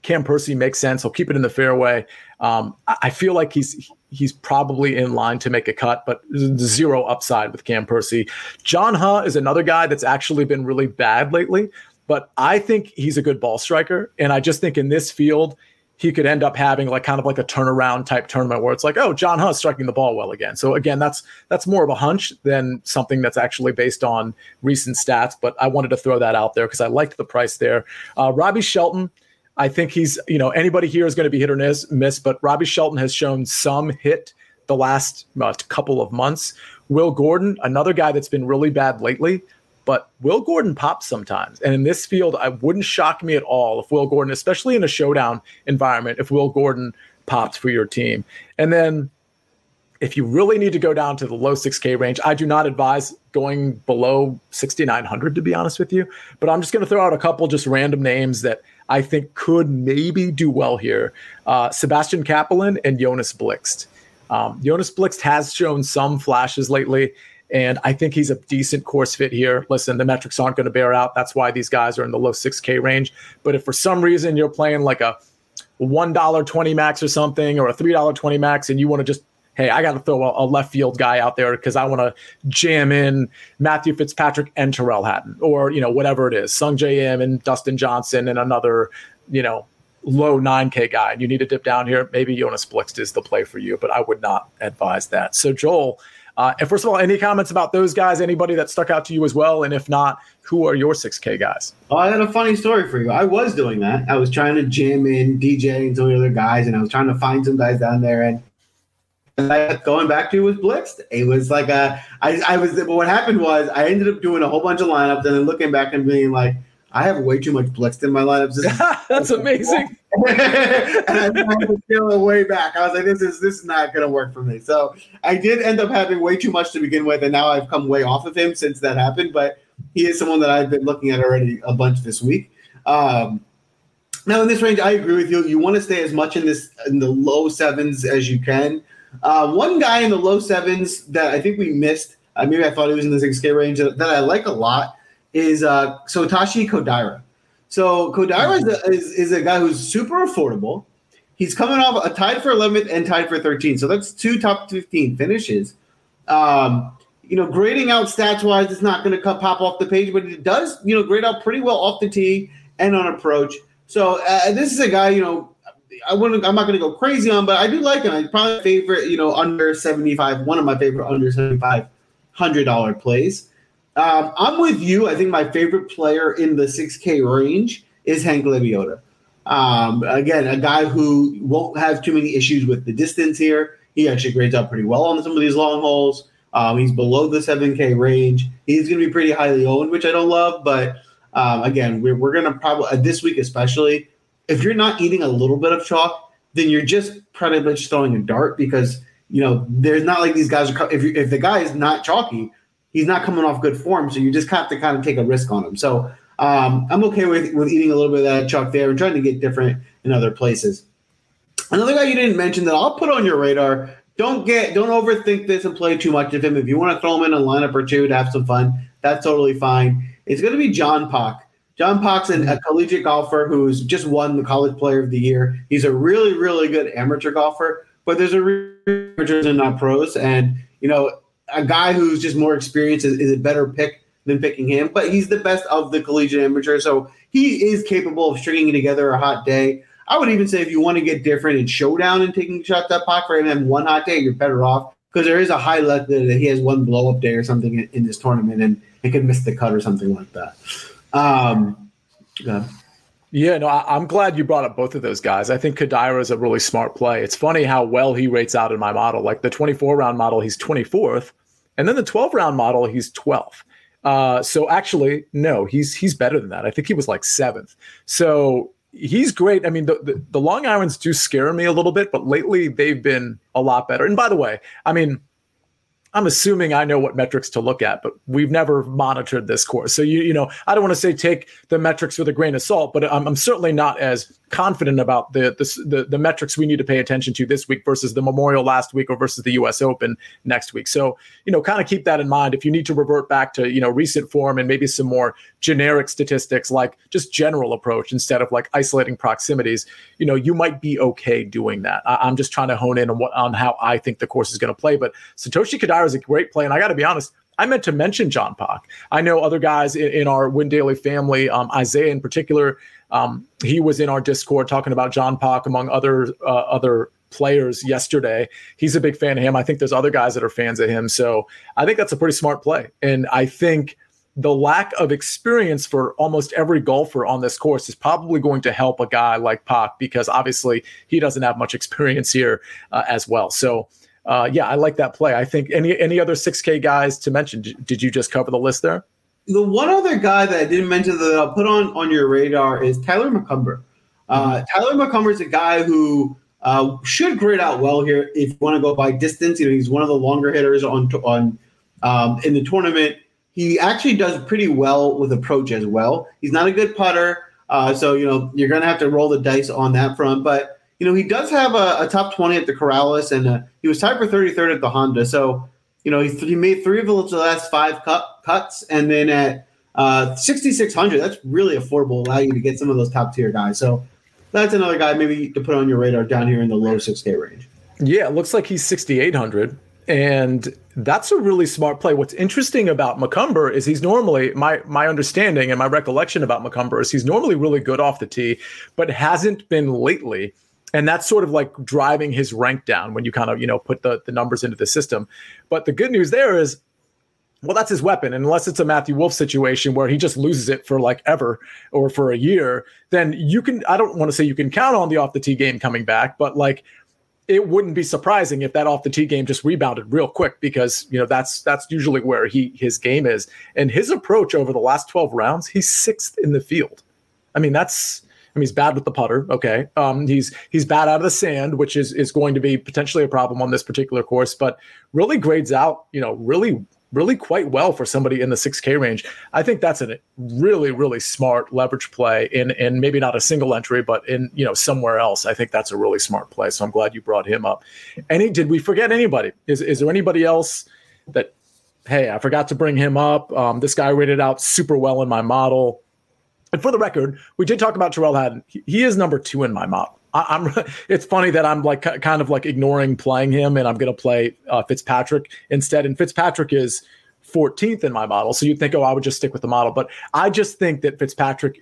Cam Percy makes sense. He'll keep it in the fairway. Um, I feel like he's he's probably in line to make a cut, but zero upside with Cam Percy. John Huh is another guy that's actually been really bad lately. But I think he's a good ball striker. And I just think in this field, he could end up having like kind of like a turnaround type tournament where it's like, oh, John Huh's striking the ball well again. So again, that's that's more of a hunch than something that's actually based on recent stats. But I wanted to throw that out there because I liked the price there. Uh, Robbie Shelton, I think he's you know anybody here is going to be hit or miss, miss, but Robbie Shelton has shown some hit the last uh, couple of months. Will Gordon, another guy that's been really bad lately. But Will Gordon pops sometimes. And in this field, I wouldn't shock me at all if Will Gordon, especially in a showdown environment, if Will Gordon pops for your team. And then if you really need to go down to the low 6K range, I do not advise going below 6,900, to be honest with you. But I'm just going to throw out a couple just random names that I think could maybe do well here uh, Sebastian Cappelen and Jonas Blixt. Um, Jonas Blixt has shown some flashes lately. And I think he's a decent course fit here. Listen, the metrics aren't going to bear out. That's why these guys are in the low 6K range. But if for some reason you're playing like a $1.20 max or something or a $3.20 max and you want to just, hey, I got to throw a, a, left field guy out there because I want to jam in Matthew Fitzpatrick and Tyrrell Hatton or, you know, whatever it is, Sung Im and Dustin Johnson and another, you know, low 9K guy and you need to dip down here, maybe Jonas Blixt is the play for you, but I would not advise that. So, Joel, uh, and first of all, any comments about those guys? Anybody that stuck out to you as well? And if not, who are your 6K guys? Oh, I had a funny story for you. I was doing that. I was trying to jam in DJ and some other guys, and I was trying to find some guys down there. And I, going back to was Blixt. It was like a, I, I was, what happened was I ended up doing a whole bunch of lineups and then looking back and being like, I have way too much Blixt in my lineups. That's amazing. and I scale it way back. I was like, this is this is not gonna work for me. So I did end up having way too much to begin with, and now I've come way off of him since that happened. But he is someone that I've been looking at already a bunch this week. Um, now in this range, I agree with you. You want to stay as much in this in the low sevens as you can. Uh, one guy in the low sevens that I think we missed, uh, maybe I thought he was in the 6K range, that, that I like a lot is uh, Satoshi Kodaira. So Kodaira is a, is, is a guy who's super affordable. He's coming off a tied for 11th and tied for 13th. So that's two top 15 finishes. Um, you know, grading out stats wise, it's not going to pop off the page, but it does, you know, grade out pretty well off the tee and on approach. So uh, this is a guy, you know, I wouldn't, I'm not going to go crazy on, but I do like him. I probably favorite, you know, under 75, one of my favorite under 75 hundred dollar plays. Um, I'm with you. I think my favorite player in the 6K range is Hank Lebioda. Um, again, a guy who won't have too many issues with the distance here. He actually grades out pretty well on some of these long holes. Um, he's below the 7K range. He's going to be pretty highly owned, which I don't love. But um, again, we're, we're going to probably, uh, this week especially, if you're not eating a little bit of chalk, then you're just pretty much throwing a dart because, you know, there's not like these guys are, if, you, if the guy is not chalky, he's not coming off good form. So you just have to kind of take a risk on him. So um, I'm okay with, with eating a little bit of that chalk there and trying to get different in other places. Another guy you didn't mention that I'll put on your radar. Don't get don't overthink this and play too much of him. If you want to throw him in a lineup or two to have some fun, that's totally fine. It's going to be John Pak. John Pak's an, a collegiate golfer who's just won the College Player of the Year. He's a really, really good amateur golfer, but there's a amateurs and not pros. And you know, a guy who's just more experienced is, is, a better pick than picking him. But he's the best of the collegiate amateur, so he is capable of stringing together a hot day. I would even say if you want to get different in showdown and taking shots at Pak for him one hot day, you're better off because there is a high likelihood that he has one blow up day or something in, in, this tournament and, and could miss the cut or something like that. Um. Yeah, no, I, am glad you brought up both of those guys. I think Kodaira is a really smart play. It's funny how well he rates out in my model. Like the 24 round model, he's 24th, and then the 12 round model, he's 12th. Uh, so actually, no, he's he's better than that. I think he was like seventh. So he's great. I mean, the, the, the Long Irons do scare me a little bit, but lately they've been a lot better. And by the way, I mean, I'm assuming I know what metrics to look at, but we've never monitored this course. So you you know, I don't want to say take the metrics with a grain of salt, but I'm, I'm certainly not as confident about the, the, the the metrics we need to pay attention to this week versus the Memorial last week or versus the U.S. Open next week. So you know, kind of keep that in mind. If you need to revert back to you know recent form and maybe some more generic statistics like just general approach instead of like isolating proximities, you know, you might be okay doing that. I, am just trying to hone in on what on how I think the course is going to play. But Satoshi Kodaira is a great play, and I got to be honest. I meant to mention John Pak. I know other guys in, in our Win Daily family, um, Isaiah in particular, um, he was in our Discord talking about John Pak among other uh, other players yesterday. He's a big fan of him. I think there's other guys that are fans of him. So I think that's a pretty smart play. And I think the lack of experience for almost every golfer on this course is probably going to help a guy like Pak because obviously he doesn't have much experience here uh, as well. So uh, yeah, I like that play. I think any any other 6K guys to mention? Did you just cover the list there? the one other guy that I didn't mention that I'll put on on your radar is Tyler McCumber. Uh, mm-hmm. Tyler McCumber is a guy who uh, should grade out well here if you want to go by distance. You know, he's one of the longer hitters on on um, in the tournament. He actually does pretty well with approach as well. He's not a good putter, uh, so you know you're going to have to roll the dice on that front. But you know he does have a, a top twenty at the Corales, and uh, he was tied for 33rd at the Honda. So you know, he, he made three of the last five cut, cuts, and then at uh, 6,600, that's really affordable, allow you to get some of those top tier guys. So that's another guy maybe to put on your radar down here in the low 6K range. Yeah, it looks like he's 6,800. And that's a really smart play. What's interesting about McCumber is he's normally my my understanding and my recollection about McCumber is he's normally really good off the tee, but hasn't been lately. And that's sort of like driving his rank down when you kind of you know put the, the numbers into the system. But the good news there is well that's his weapon. Unless it's a matthew Wolff situation where he just loses it for like ever or for a year then you can i don't want to say you can count on the off the tee game coming back but like it wouldn't be surprising if that off the tee game just rebounded real quick because you know that's that's usually where he his game is and his approach over the last 12 rounds he's sixth in the field i mean that's I mean, he's bad with the putter. Okay, um, he's he's bad out of the sand, which is is going to be potentially a problem on this particular course. But really grades out, you know, really really quite well for somebody in the 6K range. I think that's a really, really smart leverage play in in maybe not a single entry, but in you know somewhere else. I think that's a really smart play. So I'm glad you brought him up. Any did we forget anybody? Is is there anybody else that hey, I forgot to bring him up. Um, this guy rated out super well in my model. And for the record, we did talk about Tyrrell Hatton. He, he is number two in my model. I, am It's funny that I'm like kind of like ignoring playing him, and I'm going to play uh, Fitzpatrick instead. And Fitzpatrick is 14th in my model, so you'd think, oh, I would just stick with the model. But I just think that Fitzpatrick,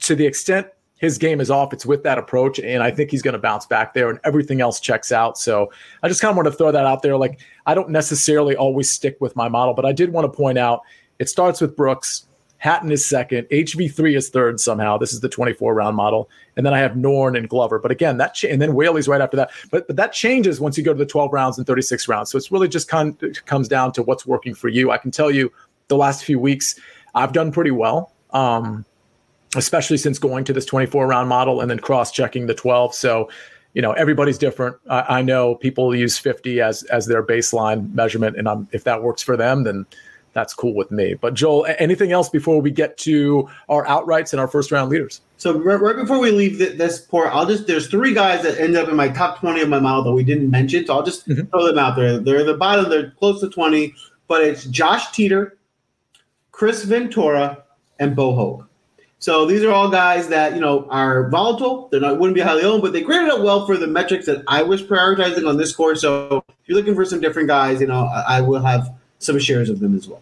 to the extent his game is off, it's with that approach, and I think he's going to bounce back there, and everything else checks out. So I just kind of want to throw that out there. Like I don't necessarily always stick with my model, but I did want to point out it starts with Brooks. Hatton is second. HV3 is third somehow. This is the 24 round model. And then I have Noren and Glover. But again, that cha- and then Whaley's right after that. But, but that changes once you go to the 12 rounds and 36 rounds. So it's really just con- comes down to what's working for you. I can tell you the last few weeks, I've done pretty well, um, especially since going to this 24 round model and then cross checking the 12. So, you know, everybody's different. I, I know people use 50 as as their baseline measurement. And I'm, if that works for them, then that's cool with me. But Joel, anything else before we get to our outrights and our first round leaders? So right, right before we leave this part, I'll just there's three guys that end up in my top 20 of my model that we didn't mention. So I'll just mm-hmm. throw them out there. They're the bottom, they're close to 20, but it's Josh Teater, Chris Ventura, and Bo Hoag. So these are all guys that you know are volatile. They're not wouldn't be highly owned, but they graded out well for the metrics that I was prioritizing on this course. So if you're looking for some different guys, you know I, I will have some shares of them as well.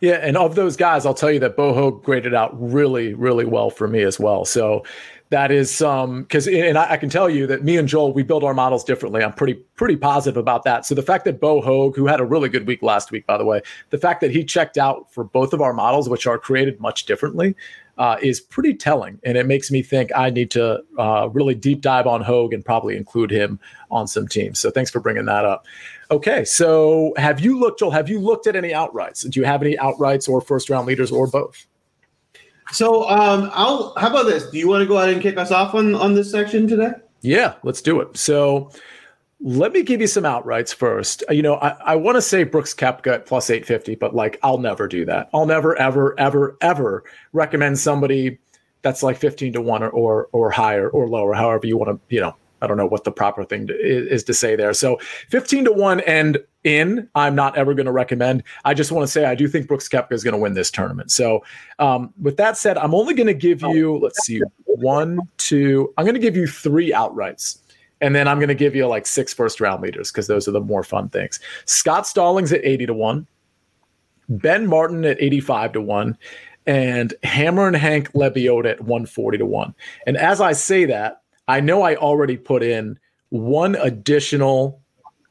Yeah, and of those guys, I'll tell you that Bo Hoag graded out really, really well for me as well. So that is um because and I, I, can tell you that me and Joel we build our models differently. I'm pretty pretty positive about that. So the fact that Bo Hoag, who had a really good week last week, by the way, the fact that he checked out for both of our models, which are created much differently, uh, is pretty telling, and it makes me think I need to uh, really deep dive on Hoag and probably include him on some teams. So thanks for bringing that up. Okay, so have you looked, Joel? Have you looked at any outrights? Do you have any outrights or first round leaders or both? So, um, I'll. How about this? Do you want to go ahead and kick us off on on this section today? Yeah, let's do it. So, let me give you some outrights first. You know, I, I want to say Brooks Koepka at plus 850, but like I'll never do that. I'll never, ever, ever, ever recommend somebody that's like 15 to 1 or, or, or higher or lower, however you want to, you know, I don't know what the proper thing to, is, to say there. So 15 to 1 and in, I'm not ever going to recommend. I just want to say I do think Brooks Koepka is going to win this tournament. So um, with that said, I'm only going to give you, let's see, one, two, I'm going to give you three outrights. And then I'm going to give you like six first round leaders because those are the more fun things. Scott Stallings at 80 to 1, Ben Martin at 85 to 1, and Hammer and Hank Lebioda at 140 to 1. And as I say that, I know I already put in one additional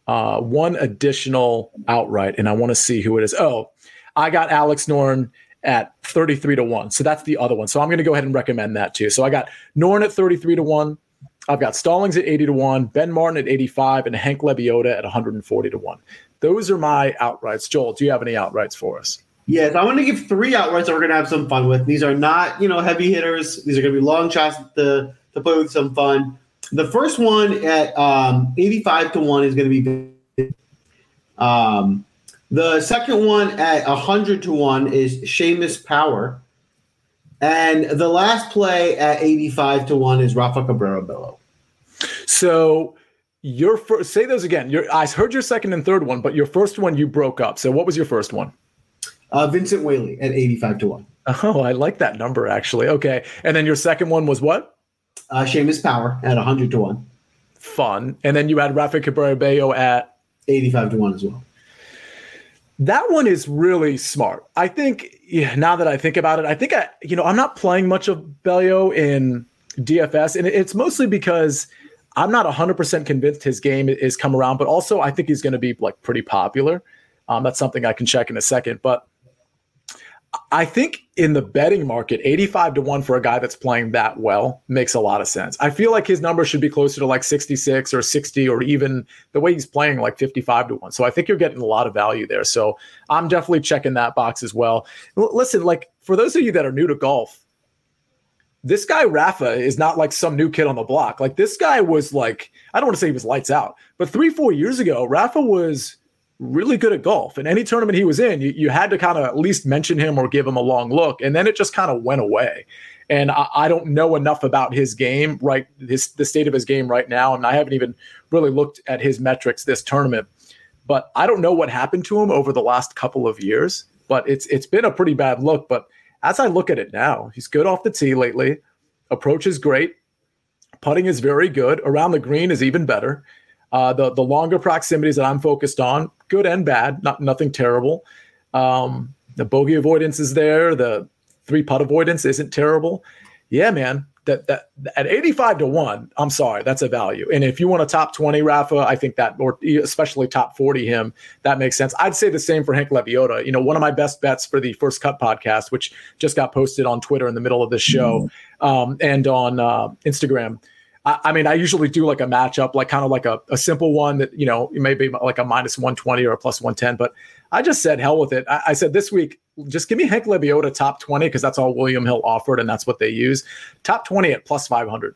uh, one additional outright, and I want to see who it is. Oh, I got Alex Noren at 33 to 1. So that's the other one. So I'm going to go ahead and recommend that too. So I got Noren at 33 to 1. I've got Stallings at 80 to 1, Ben Martin at 85, and Hank Lebioda at 140 to 1. Those are my outrights. Joel, do you have any outrights for us? Yes, I want to give three outrights that we're going to have some fun with. These are not, you know, heavy hitters. These are going to be long shots to, to play with some fun. The first one at um, 85 to 1 is going to be um, the second one at 100 to 1 is Seamus Power. And the last play at 85 to 1 is Rafa Cabrera Bello. So your first, say those again. Your, I heard your second and third one, but your first one you broke up. So what was your first one? Uh, Vincent Whaley at 85 to 1. Oh, I like that number actually. Okay. And then your second one was what? Uh, Seamus Power at 100 to 1. Fun. And then you had Rafa Cabrera Bello at 85 to 1 as well. That one is really smart. I think yeah, now that I think about it, I think I, you know, I'm not playing much of Bello in DFS, and it's mostly because I'm not 100% convinced his game is come around, but also I think he's going to be like pretty popular. Um, that's something I can check in a second. But I think in the betting market, 85 to 1 for a guy that's playing that well makes a lot of sense. I feel like his number should be closer to like 66 or 60 or even the way he's playing like 55 to 1. So I think you're getting a lot of value there. So I'm definitely checking that box as well. L- listen, like for those of you that are new to golf, this guy Rafa is not like some new kid on the block. Like this guy was like, I don't want to say he was lights out, but three, four years ago, Rafa was really good at golf. And any tournament he was in, you, you had to kind of at least mention him or give him a long look. And then it just kind of went away. And I, I, don't know enough about his game, right? His the state of his game right now. And I haven't even really looked at his metrics this tournament. But I don't know what happened to him over the last couple of years. But it's it's been a pretty bad look. But as I look at it now, he's good off the tee lately. Approach is great. Putting is very good. Around the green is even better. Uh, the the longer proximities that I'm focused on, good and bad, not nothing terrible. Um, the bogey avoidance is there. The three putt avoidance isn't terrible. Yeah, man. That, that at 85 to 1, I'm sorry, that's a value. And if you want a top 20 Rafa, I think that or especially top 40 him, that makes sense. I'd say the same for Hank Lebioda. You know, one of my best bets for the first cut podcast, which just got posted on Twitter in the middle of this show mm-hmm. um, and on uh, Instagram I, mean, I usually do like a matchup, like kind of like a, a simple one that, you know, maybe like a minus 120 or a plus 110. But I just said, hell with it. I, I said this week, just give me Hank Lebioda top 20 because that's all William Hill offered and that's what they use. Top 20 at plus 500.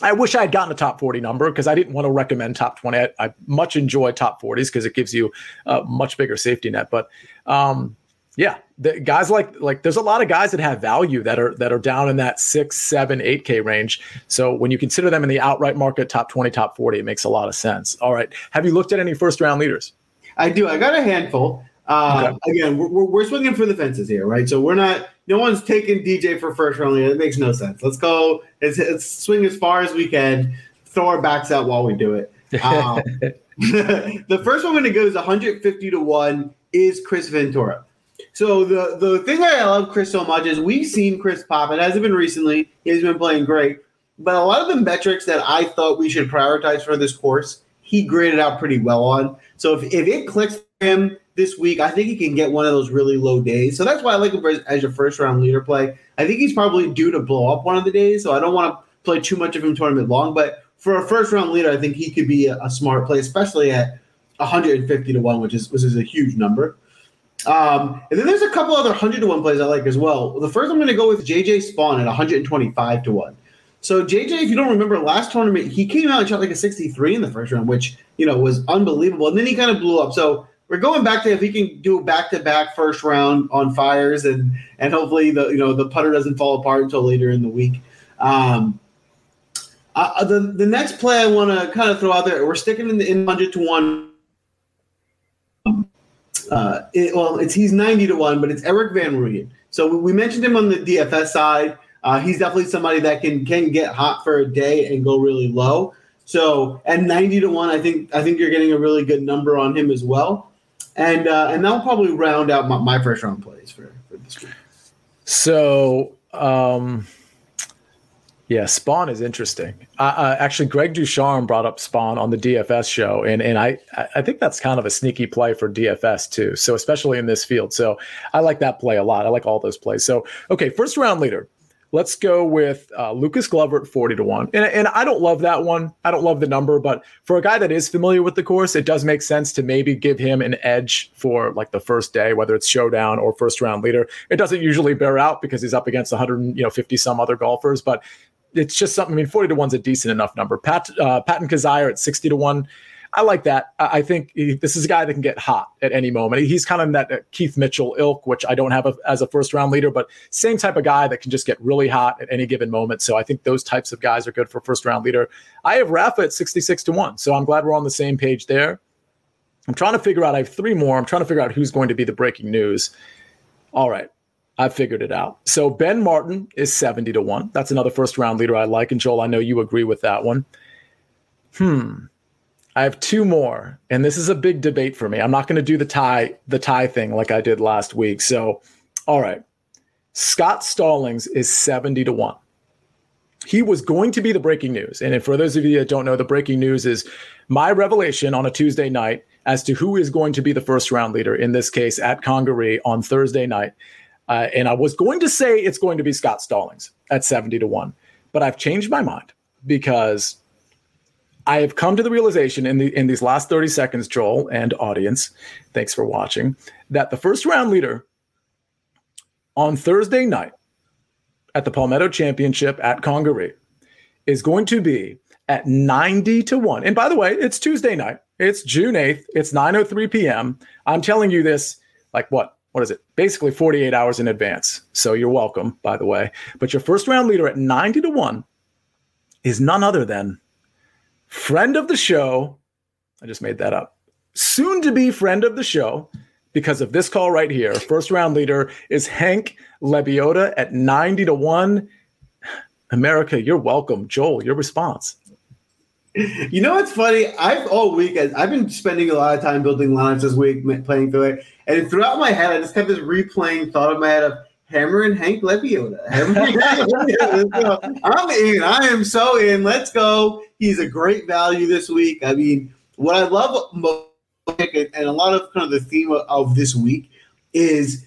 I wish I had gotten a top 40 number because I didn't want to recommend top 20. I, I much enjoy top 40s because it gives you a much bigger safety net. But um, yeah, the guys like like there's a lot of guys that have value that are that are down in that six, seven, eight K range. So when you consider them in the outright market, top 20, top 40, it makes a lot of sense. All right. Have you looked at any first round leaders? I do. I got a handful. Uh, okay. Again, we're, we're swinging for the fences here, right? So we're not. No one's taking DJ for first round. It makes no sense. Let's go. Let's, let's swing as far as we can. Throw our backs out while we do it. Um, the first one I'm going to go is 150 to one. Is Chris Ventura? So the the thing I love Chris so much is we've seen Chris pop. It hasn't been recently. He's been playing great, but a lot of the metrics that I thought we should prioritize for this course, he graded out pretty well on. So if, if it clicks for him this week, I think he can get one of those really low days. So that's why I like him as your first round leader play. I think he's probably due to blow up one of the days. So I don't want to play too much of him tournament long, but for a first round leader, I think he could be a, a smart play, especially at 150 to one, which is which is a huge number. Um, and then there's a couple other 100 to 1 plays I like as well. The first I'm going to go with JJ Spaun at 125 to 1. So JJ, if you don't remember last tournament, he came out and shot like a 63 in the first round, which, you know, was unbelievable. And then he kind of blew up. So we're going back to if he can do back to back first round on fires and and hopefully the you know the putter doesn't fall apart until later in the week. Um, uh, the the next play I want to kind of throw out there, we're sticking in the in 100 to 1 uh, it, well, it's he's 90 to 1, but it's Erik van Rooyen. So we mentioned him on the DFS side. Uh, he's definitely somebody that can can get hot for a day and go really low. So at 90 to 1, I think I think you're getting a really good number on him as well. And uh, and that'll probably round out my, my first round plays for, for this week. So um yeah, Spaun is interesting. Uh, uh, actually, Greg DuCharme brought up Spaun on the DFS show, and and I I think that's kind of a sneaky play for DFS too. So especially in this field, so I like that play a lot. I like all those plays. So okay, first round leader. Let's go with uh, Lucas Glover at 40 to 1. And, and I don't love that one. I don't love the number, but for a guy that is familiar with the course, it does make sense to maybe give him an edge for like the first day, whether it's showdown or first round leader. It doesn't usually bear out because he's up against 150 you know, some other golfers, but it's just something. I mean, forty to one's a decent enough number. Pat uh, Patton Kizzire at sixty to one. I like that. I think he, this is a guy that can get hot at any moment. He's kind of in that Keith Mitchell ilk, which I don't have a, as a first round leader, but same type of guy that can just get really hot at any given moment. So I think those types of guys are good for first round leader. I have Rafa at 66 to 1. So I'm glad we're on the same page there. I'm trying to figure out, I have three more. I'm trying to figure out who's going to be the breaking news. All right. I figured it out. So Ben Martin is 70 to 1. That's another first round leader I like. And Joel, I know you agree with that one. Hmm. I have two more, and this is a big debate for me. I'm not going to do the tie the tie thing like I did last week. So, all right. Scott Stallings is 70 to 1. He was going to be the breaking news. And for those of you that don't know, the breaking news is my revelation on a Tuesday night as to who is going to be the first round leader, in this case at Congaree on Thursday night. Uh, and I was going to say it's going to be Scott Stallings at 70 to 1, but I've changed my mind because I have come to the realization in the in these last 30 seconds, Joel and audience, thanks for watching, that the first round leader on Thursday night at the Palmetto Championship at Congaree is going to be at 90 to 1. And by the way, it's Tuesday night. It's June 8th. It's 9:03 p.m. I'm telling you this like what? What is it? Basically 48 hours in advance. So you're welcome, by the way. But your first round leader at 90 to 1 is none other than friend of the show. I just made that up. Soon to be friend of the show because of this call right here. First round leader is Hank Lebioda at 90 to 1. America, you're welcome. Joel, your response. You know what's funny? I've all week I've been spending a lot of time building lines this week, playing through it, and throughout my head, I just kept this replaying thought in my head of Hammer and Hank Lebioda. I'm in. I am so in. Let's go. He's a great value this week. I mean, what I love most, and a lot of kind of the theme of, of this week is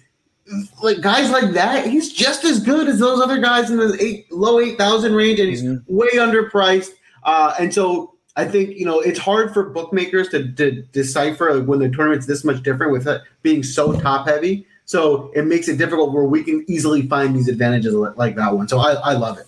like guys like that. He's just as good as those other guys in the eight, low eight thousand range, and he's mm-hmm. way underpriced. Uh, and so I think you know it's hard for bookmakers to, to decipher when the tournament's this much different with it being so top heavy. So it makes it difficult where we can easily find these advantages like that one. So I, I love it.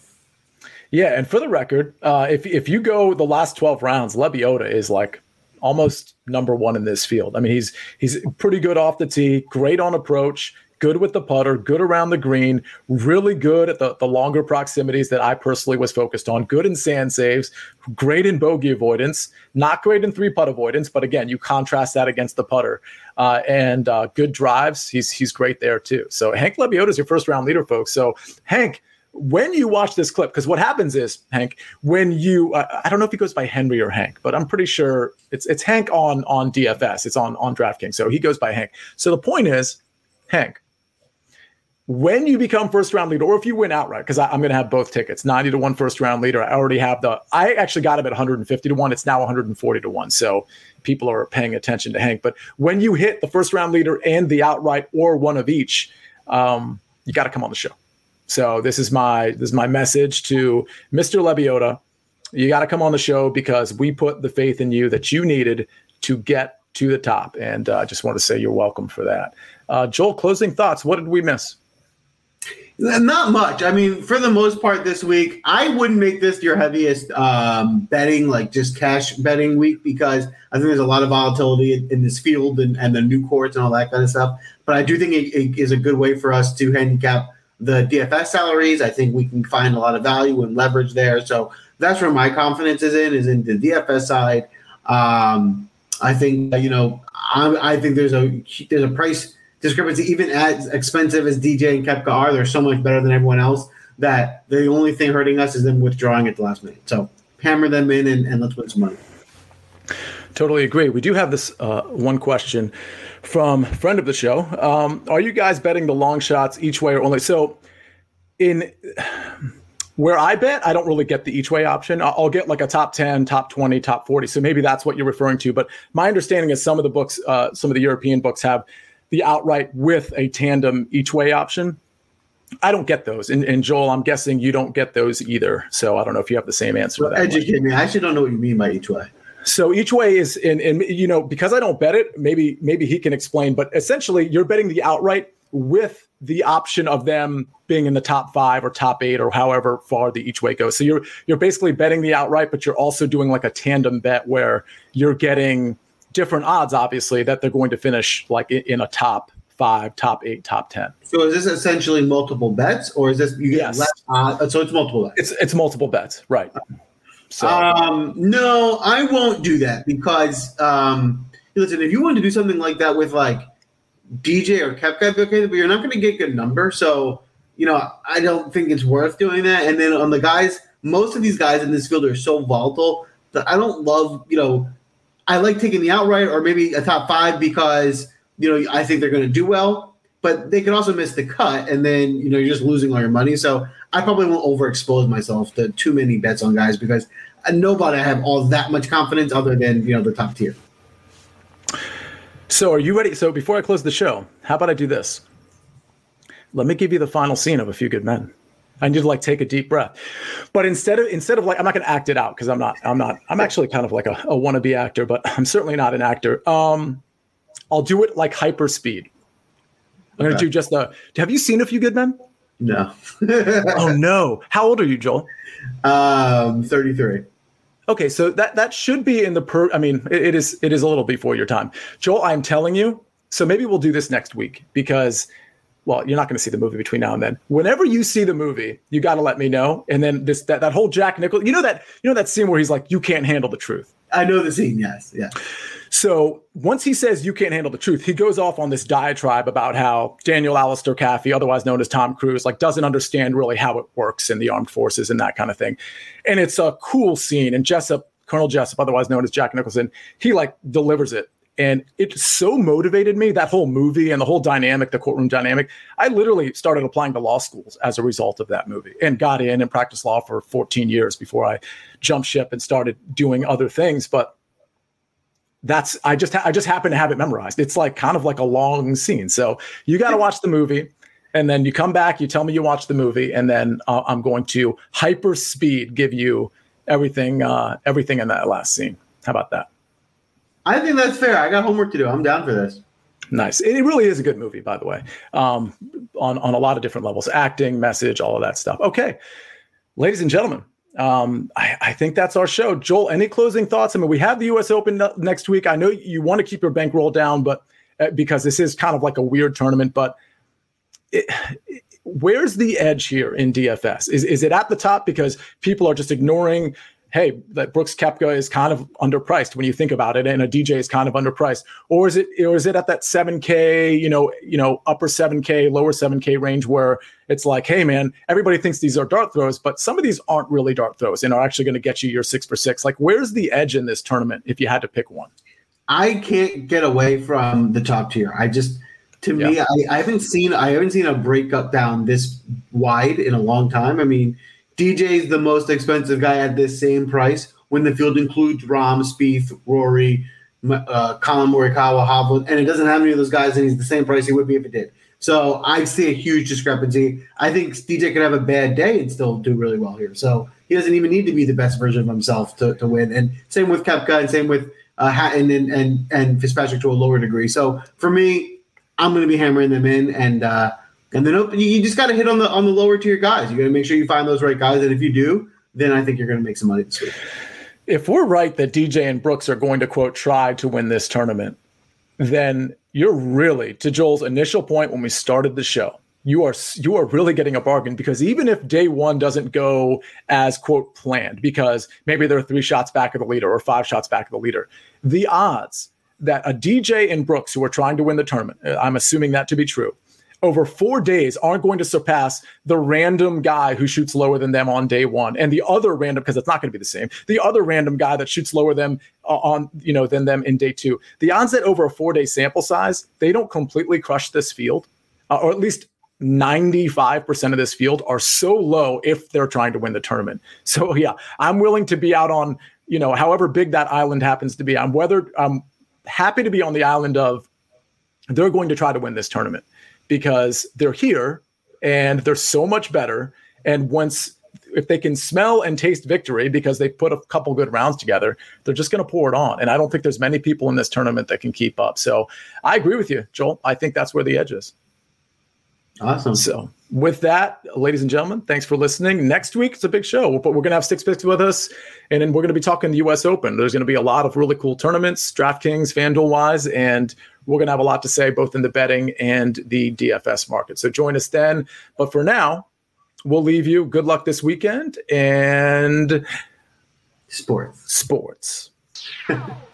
Yeah, and for the record, uh, if if you go the last twelve rounds, Lebioda is like almost number one in this field. I mean, he's he's pretty good off the tee, great on approach, good with the putter, good around the green, really good at the, the longer proximities that I personally was focused on, good in sand saves, great in bogey avoidance, not great in three putt avoidance, but again, you contrast that against the putter. Uh, and uh, good drives, he's he's great there too. So Hank Lebioda is your first round leader, folks. So Hank, when you watch this clip, because what happens is Hank, when you uh, I don't know if he goes by Henry or Hank, but I'm pretty sure it's it's Hank on on DFS. It's on on DraftKings, so he goes by Hank. So the point is, Hank, when you become first round leader, or if you win outright, because I'm going to have both tickets, 90 to 1 first round leader. I already have the, I actually got him at 150 to 1. It's now 140 to 1. So people are paying attention to Hank. But when you hit the first round leader and the outright or one of each, um, you got to come on the show. So this is my this is my message to Mr. Lebioda. You got to come on the show because we put the faith in you that you needed to get to the top. And I uh, just want to say you're welcome for that. Uh, Joel, closing thoughts. What did we miss? Not much. I mean, for the most part this week, I wouldn't make this your heaviest um, betting, like just cash betting week, because I think there's a lot of volatility in, in, this field and, and the new courts and all that kind of stuff. But I do think it, it is a good way for us to handicap the DFS salaries. I think we can find a lot of value and leverage there. So that's where my confidence is in, is in the DFS side. Um, I think, you know, I, I think there's a there's a price discrepancy, even as expensive as DJ and Koepka are, they're so much better than everyone else that the only thing hurting us is them withdrawing at the last minute. So hammer them in and, and let's win some money. Totally agree. We do have this uh, one question from friend of the show. Um, are you guys betting the long shots each way or only? So in where I bet, I don't really get the each way option. I'll get like a top 10, top 20, top 40. So maybe that's what you're referring to. But my understanding is some of the books, uh, some of the European books have the outright with a tandem each way option. I don't get those. And, and, Joel, I'm guessing you don't get those either. So I don't know if you have the same answer. Well, educate me. I actually don't know what you mean by each way. So each way is in, in, you know, because I don't bet it, maybe, maybe he can explain, but essentially you're betting the outright with the option of them being in the top five or top eight or however far the each way goes. So you're, you're basically betting the outright, but you're also doing like a tandem bet where you're getting different odds, obviously, that they're going to finish like in a top five, top eight, top ten. So is this essentially multiple bets, or is this you get yes. less odds? So it's multiple bets. It's it's multiple bets, right? So um, no, I won't do that because um, listen, if you want to do something like that with like DJ or Koepka, okay, but you're not going to get good number. So you know, I don't think it's worth doing that. And then on the guys, most of these guys in this field are so volatile that I don't love you know I like taking the outright or maybe a top five because you know I think they're going to do well, but they can also miss the cut, and then you know you're just losing all your money. So I probably won't overexpose myself to too many bets on guys because nobody I have all that much confidence other than you know the top tier. So are you ready? So before I close the show, how about I do this? Let me give you the final scene of A Few Good Men. I need to like take a deep breath. But instead of instead of like I'm not going to act it out because I'm not I'm not I'm actually kind of like a, a wannabe actor, but I'm certainly not an actor. Um, I'll do it like hyper speed. I'm okay. going to do just the. Have you seen A Few Good Men? No. oh no! How old are you, Joel? Um, 33. Okay, so that that should be in the per. I mean, it, it is it is a little before your time, Joel. I'm telling you. So maybe we'll do this next week because, well, you're not going to see the movie between now and then. Whenever you see the movie, you got to let me know. And then this that that whole Jack Nicholson, you know that you know that scene where he's like, "You can't handle the truth." I know the scene. Yes, yeah. So once he says you can't handle the truth, he goes off on this diatribe about how Daniel Alistair Kaffee, otherwise known as Tom Cruise, like doesn't understand really how it works in the armed forces and that kind of thing. And it's a cool scene. And Jessep, Colonel Jessep, otherwise known as Jack Nicholson, he like delivers it. And it so motivated me, that whole movie and the whole dynamic, the courtroom dynamic. I literally started applying to law schools as a result of that movie and got in and practiced law for 14 years before I jumped ship and started doing other things. But that's I just I just happen to have it memorized. It's like kind of like a long scene. So you got to watch the movie, and then you come back. You tell me you watch the movie, and then uh, I'm going to hyper speed give you everything uh, everything in that last scene. How about that? I think that's fair. I got homework to do. I'm down for this. Nice. It really is a good movie, by the way, um, on on a lot of different levels, acting, message, all of that stuff. Okay, ladies and gentlemen, um, I, I, think that's our show. Joel, any closing thoughts? I mean, we have the U.S. Open next week. I know you want to keep your bankroll down, but uh, because this is kind of like a weird tournament, but it, it, where's the edge here in DFS? Is is it at the top because people are just ignoring hey, that Brooks Koepka is kind of underpriced when you think about it, and a DJ is kind of underpriced, or is it, or is it at that seven K, you know, you know, upper seven K, lower seven K range where it's like, hey, man, everybody thinks these are dart throws, but some of these aren't really dart throws and are actually going to get you your six for six. Like, where's the edge in this tournament if you had to pick one? I can't get away from the top tier. I just, to yeah. me, I, I haven't seen, I haven't seen a breakup down this wide in a long time. I mean DJ is the most expensive guy at this same price when the field includes Rahm, Spieth, Rory, uh, Collin Morikawa, Hovland, and it doesn't have any of those guys, and he's the same price he would be if it did. So I see a huge discrepancy. I think DJ could have a bad day and still do really well here. So he doesn't even need to be the best version of himself to, to win. And same with Koepka and same with uh, Hatton and, and and Fitzpatrick to a lower degree. So for me, I'm going to be hammering them in and. Uh, and then you just got to hit on the on the lower tier guys. You got to make sure you find those right guys. And if you do, then I think you're going to make some money this week. If we're right that DJ and Brooks are going to quote try to win this tournament, then you're really to Joel's initial point when we started the show. You are you are really getting a bargain because even if day one doesn't go as quote planned, because maybe they're three shots back of the leader or five shots back of the leader, the odds that a DJ and Brooks who are trying to win the tournament, uh, I'm assuming that to be true, over four days aren't going to surpass the random guy who shoots lower than them on day one. And the other random because it's not going to be the same the other random guy that shoots lower than uh, on you know than them in day two the odds that over a four day sample size they don't completely crush this field uh, or at least 95% of this field are so low if they're trying to win the tournament. So yeah i'm willing to be out on you know however big that island happens to be i'm whether i'm happy to be on the island of they're going to try to win this tournament because they're here and they're so much better. And once if they can smell and taste victory because they've put a couple good rounds together, they're just going to pour it on. And I don't think there's many people in this tournament that can keep up. So I agree with you, Joel. I think that's where the edge is. Awesome. So, with that, ladies and gentlemen, thanks for listening. Next week, it's a big show, but we're going to have six picks with us, and then we're going to be talking the U.S. Open. There's going to be a lot of really cool tournaments, DraftKings, FanDuel wise, and we're going to have a lot to say both in the betting and the DFS market. So, join us then. But for now, we'll leave you. Good luck this weekend and sports. Sports.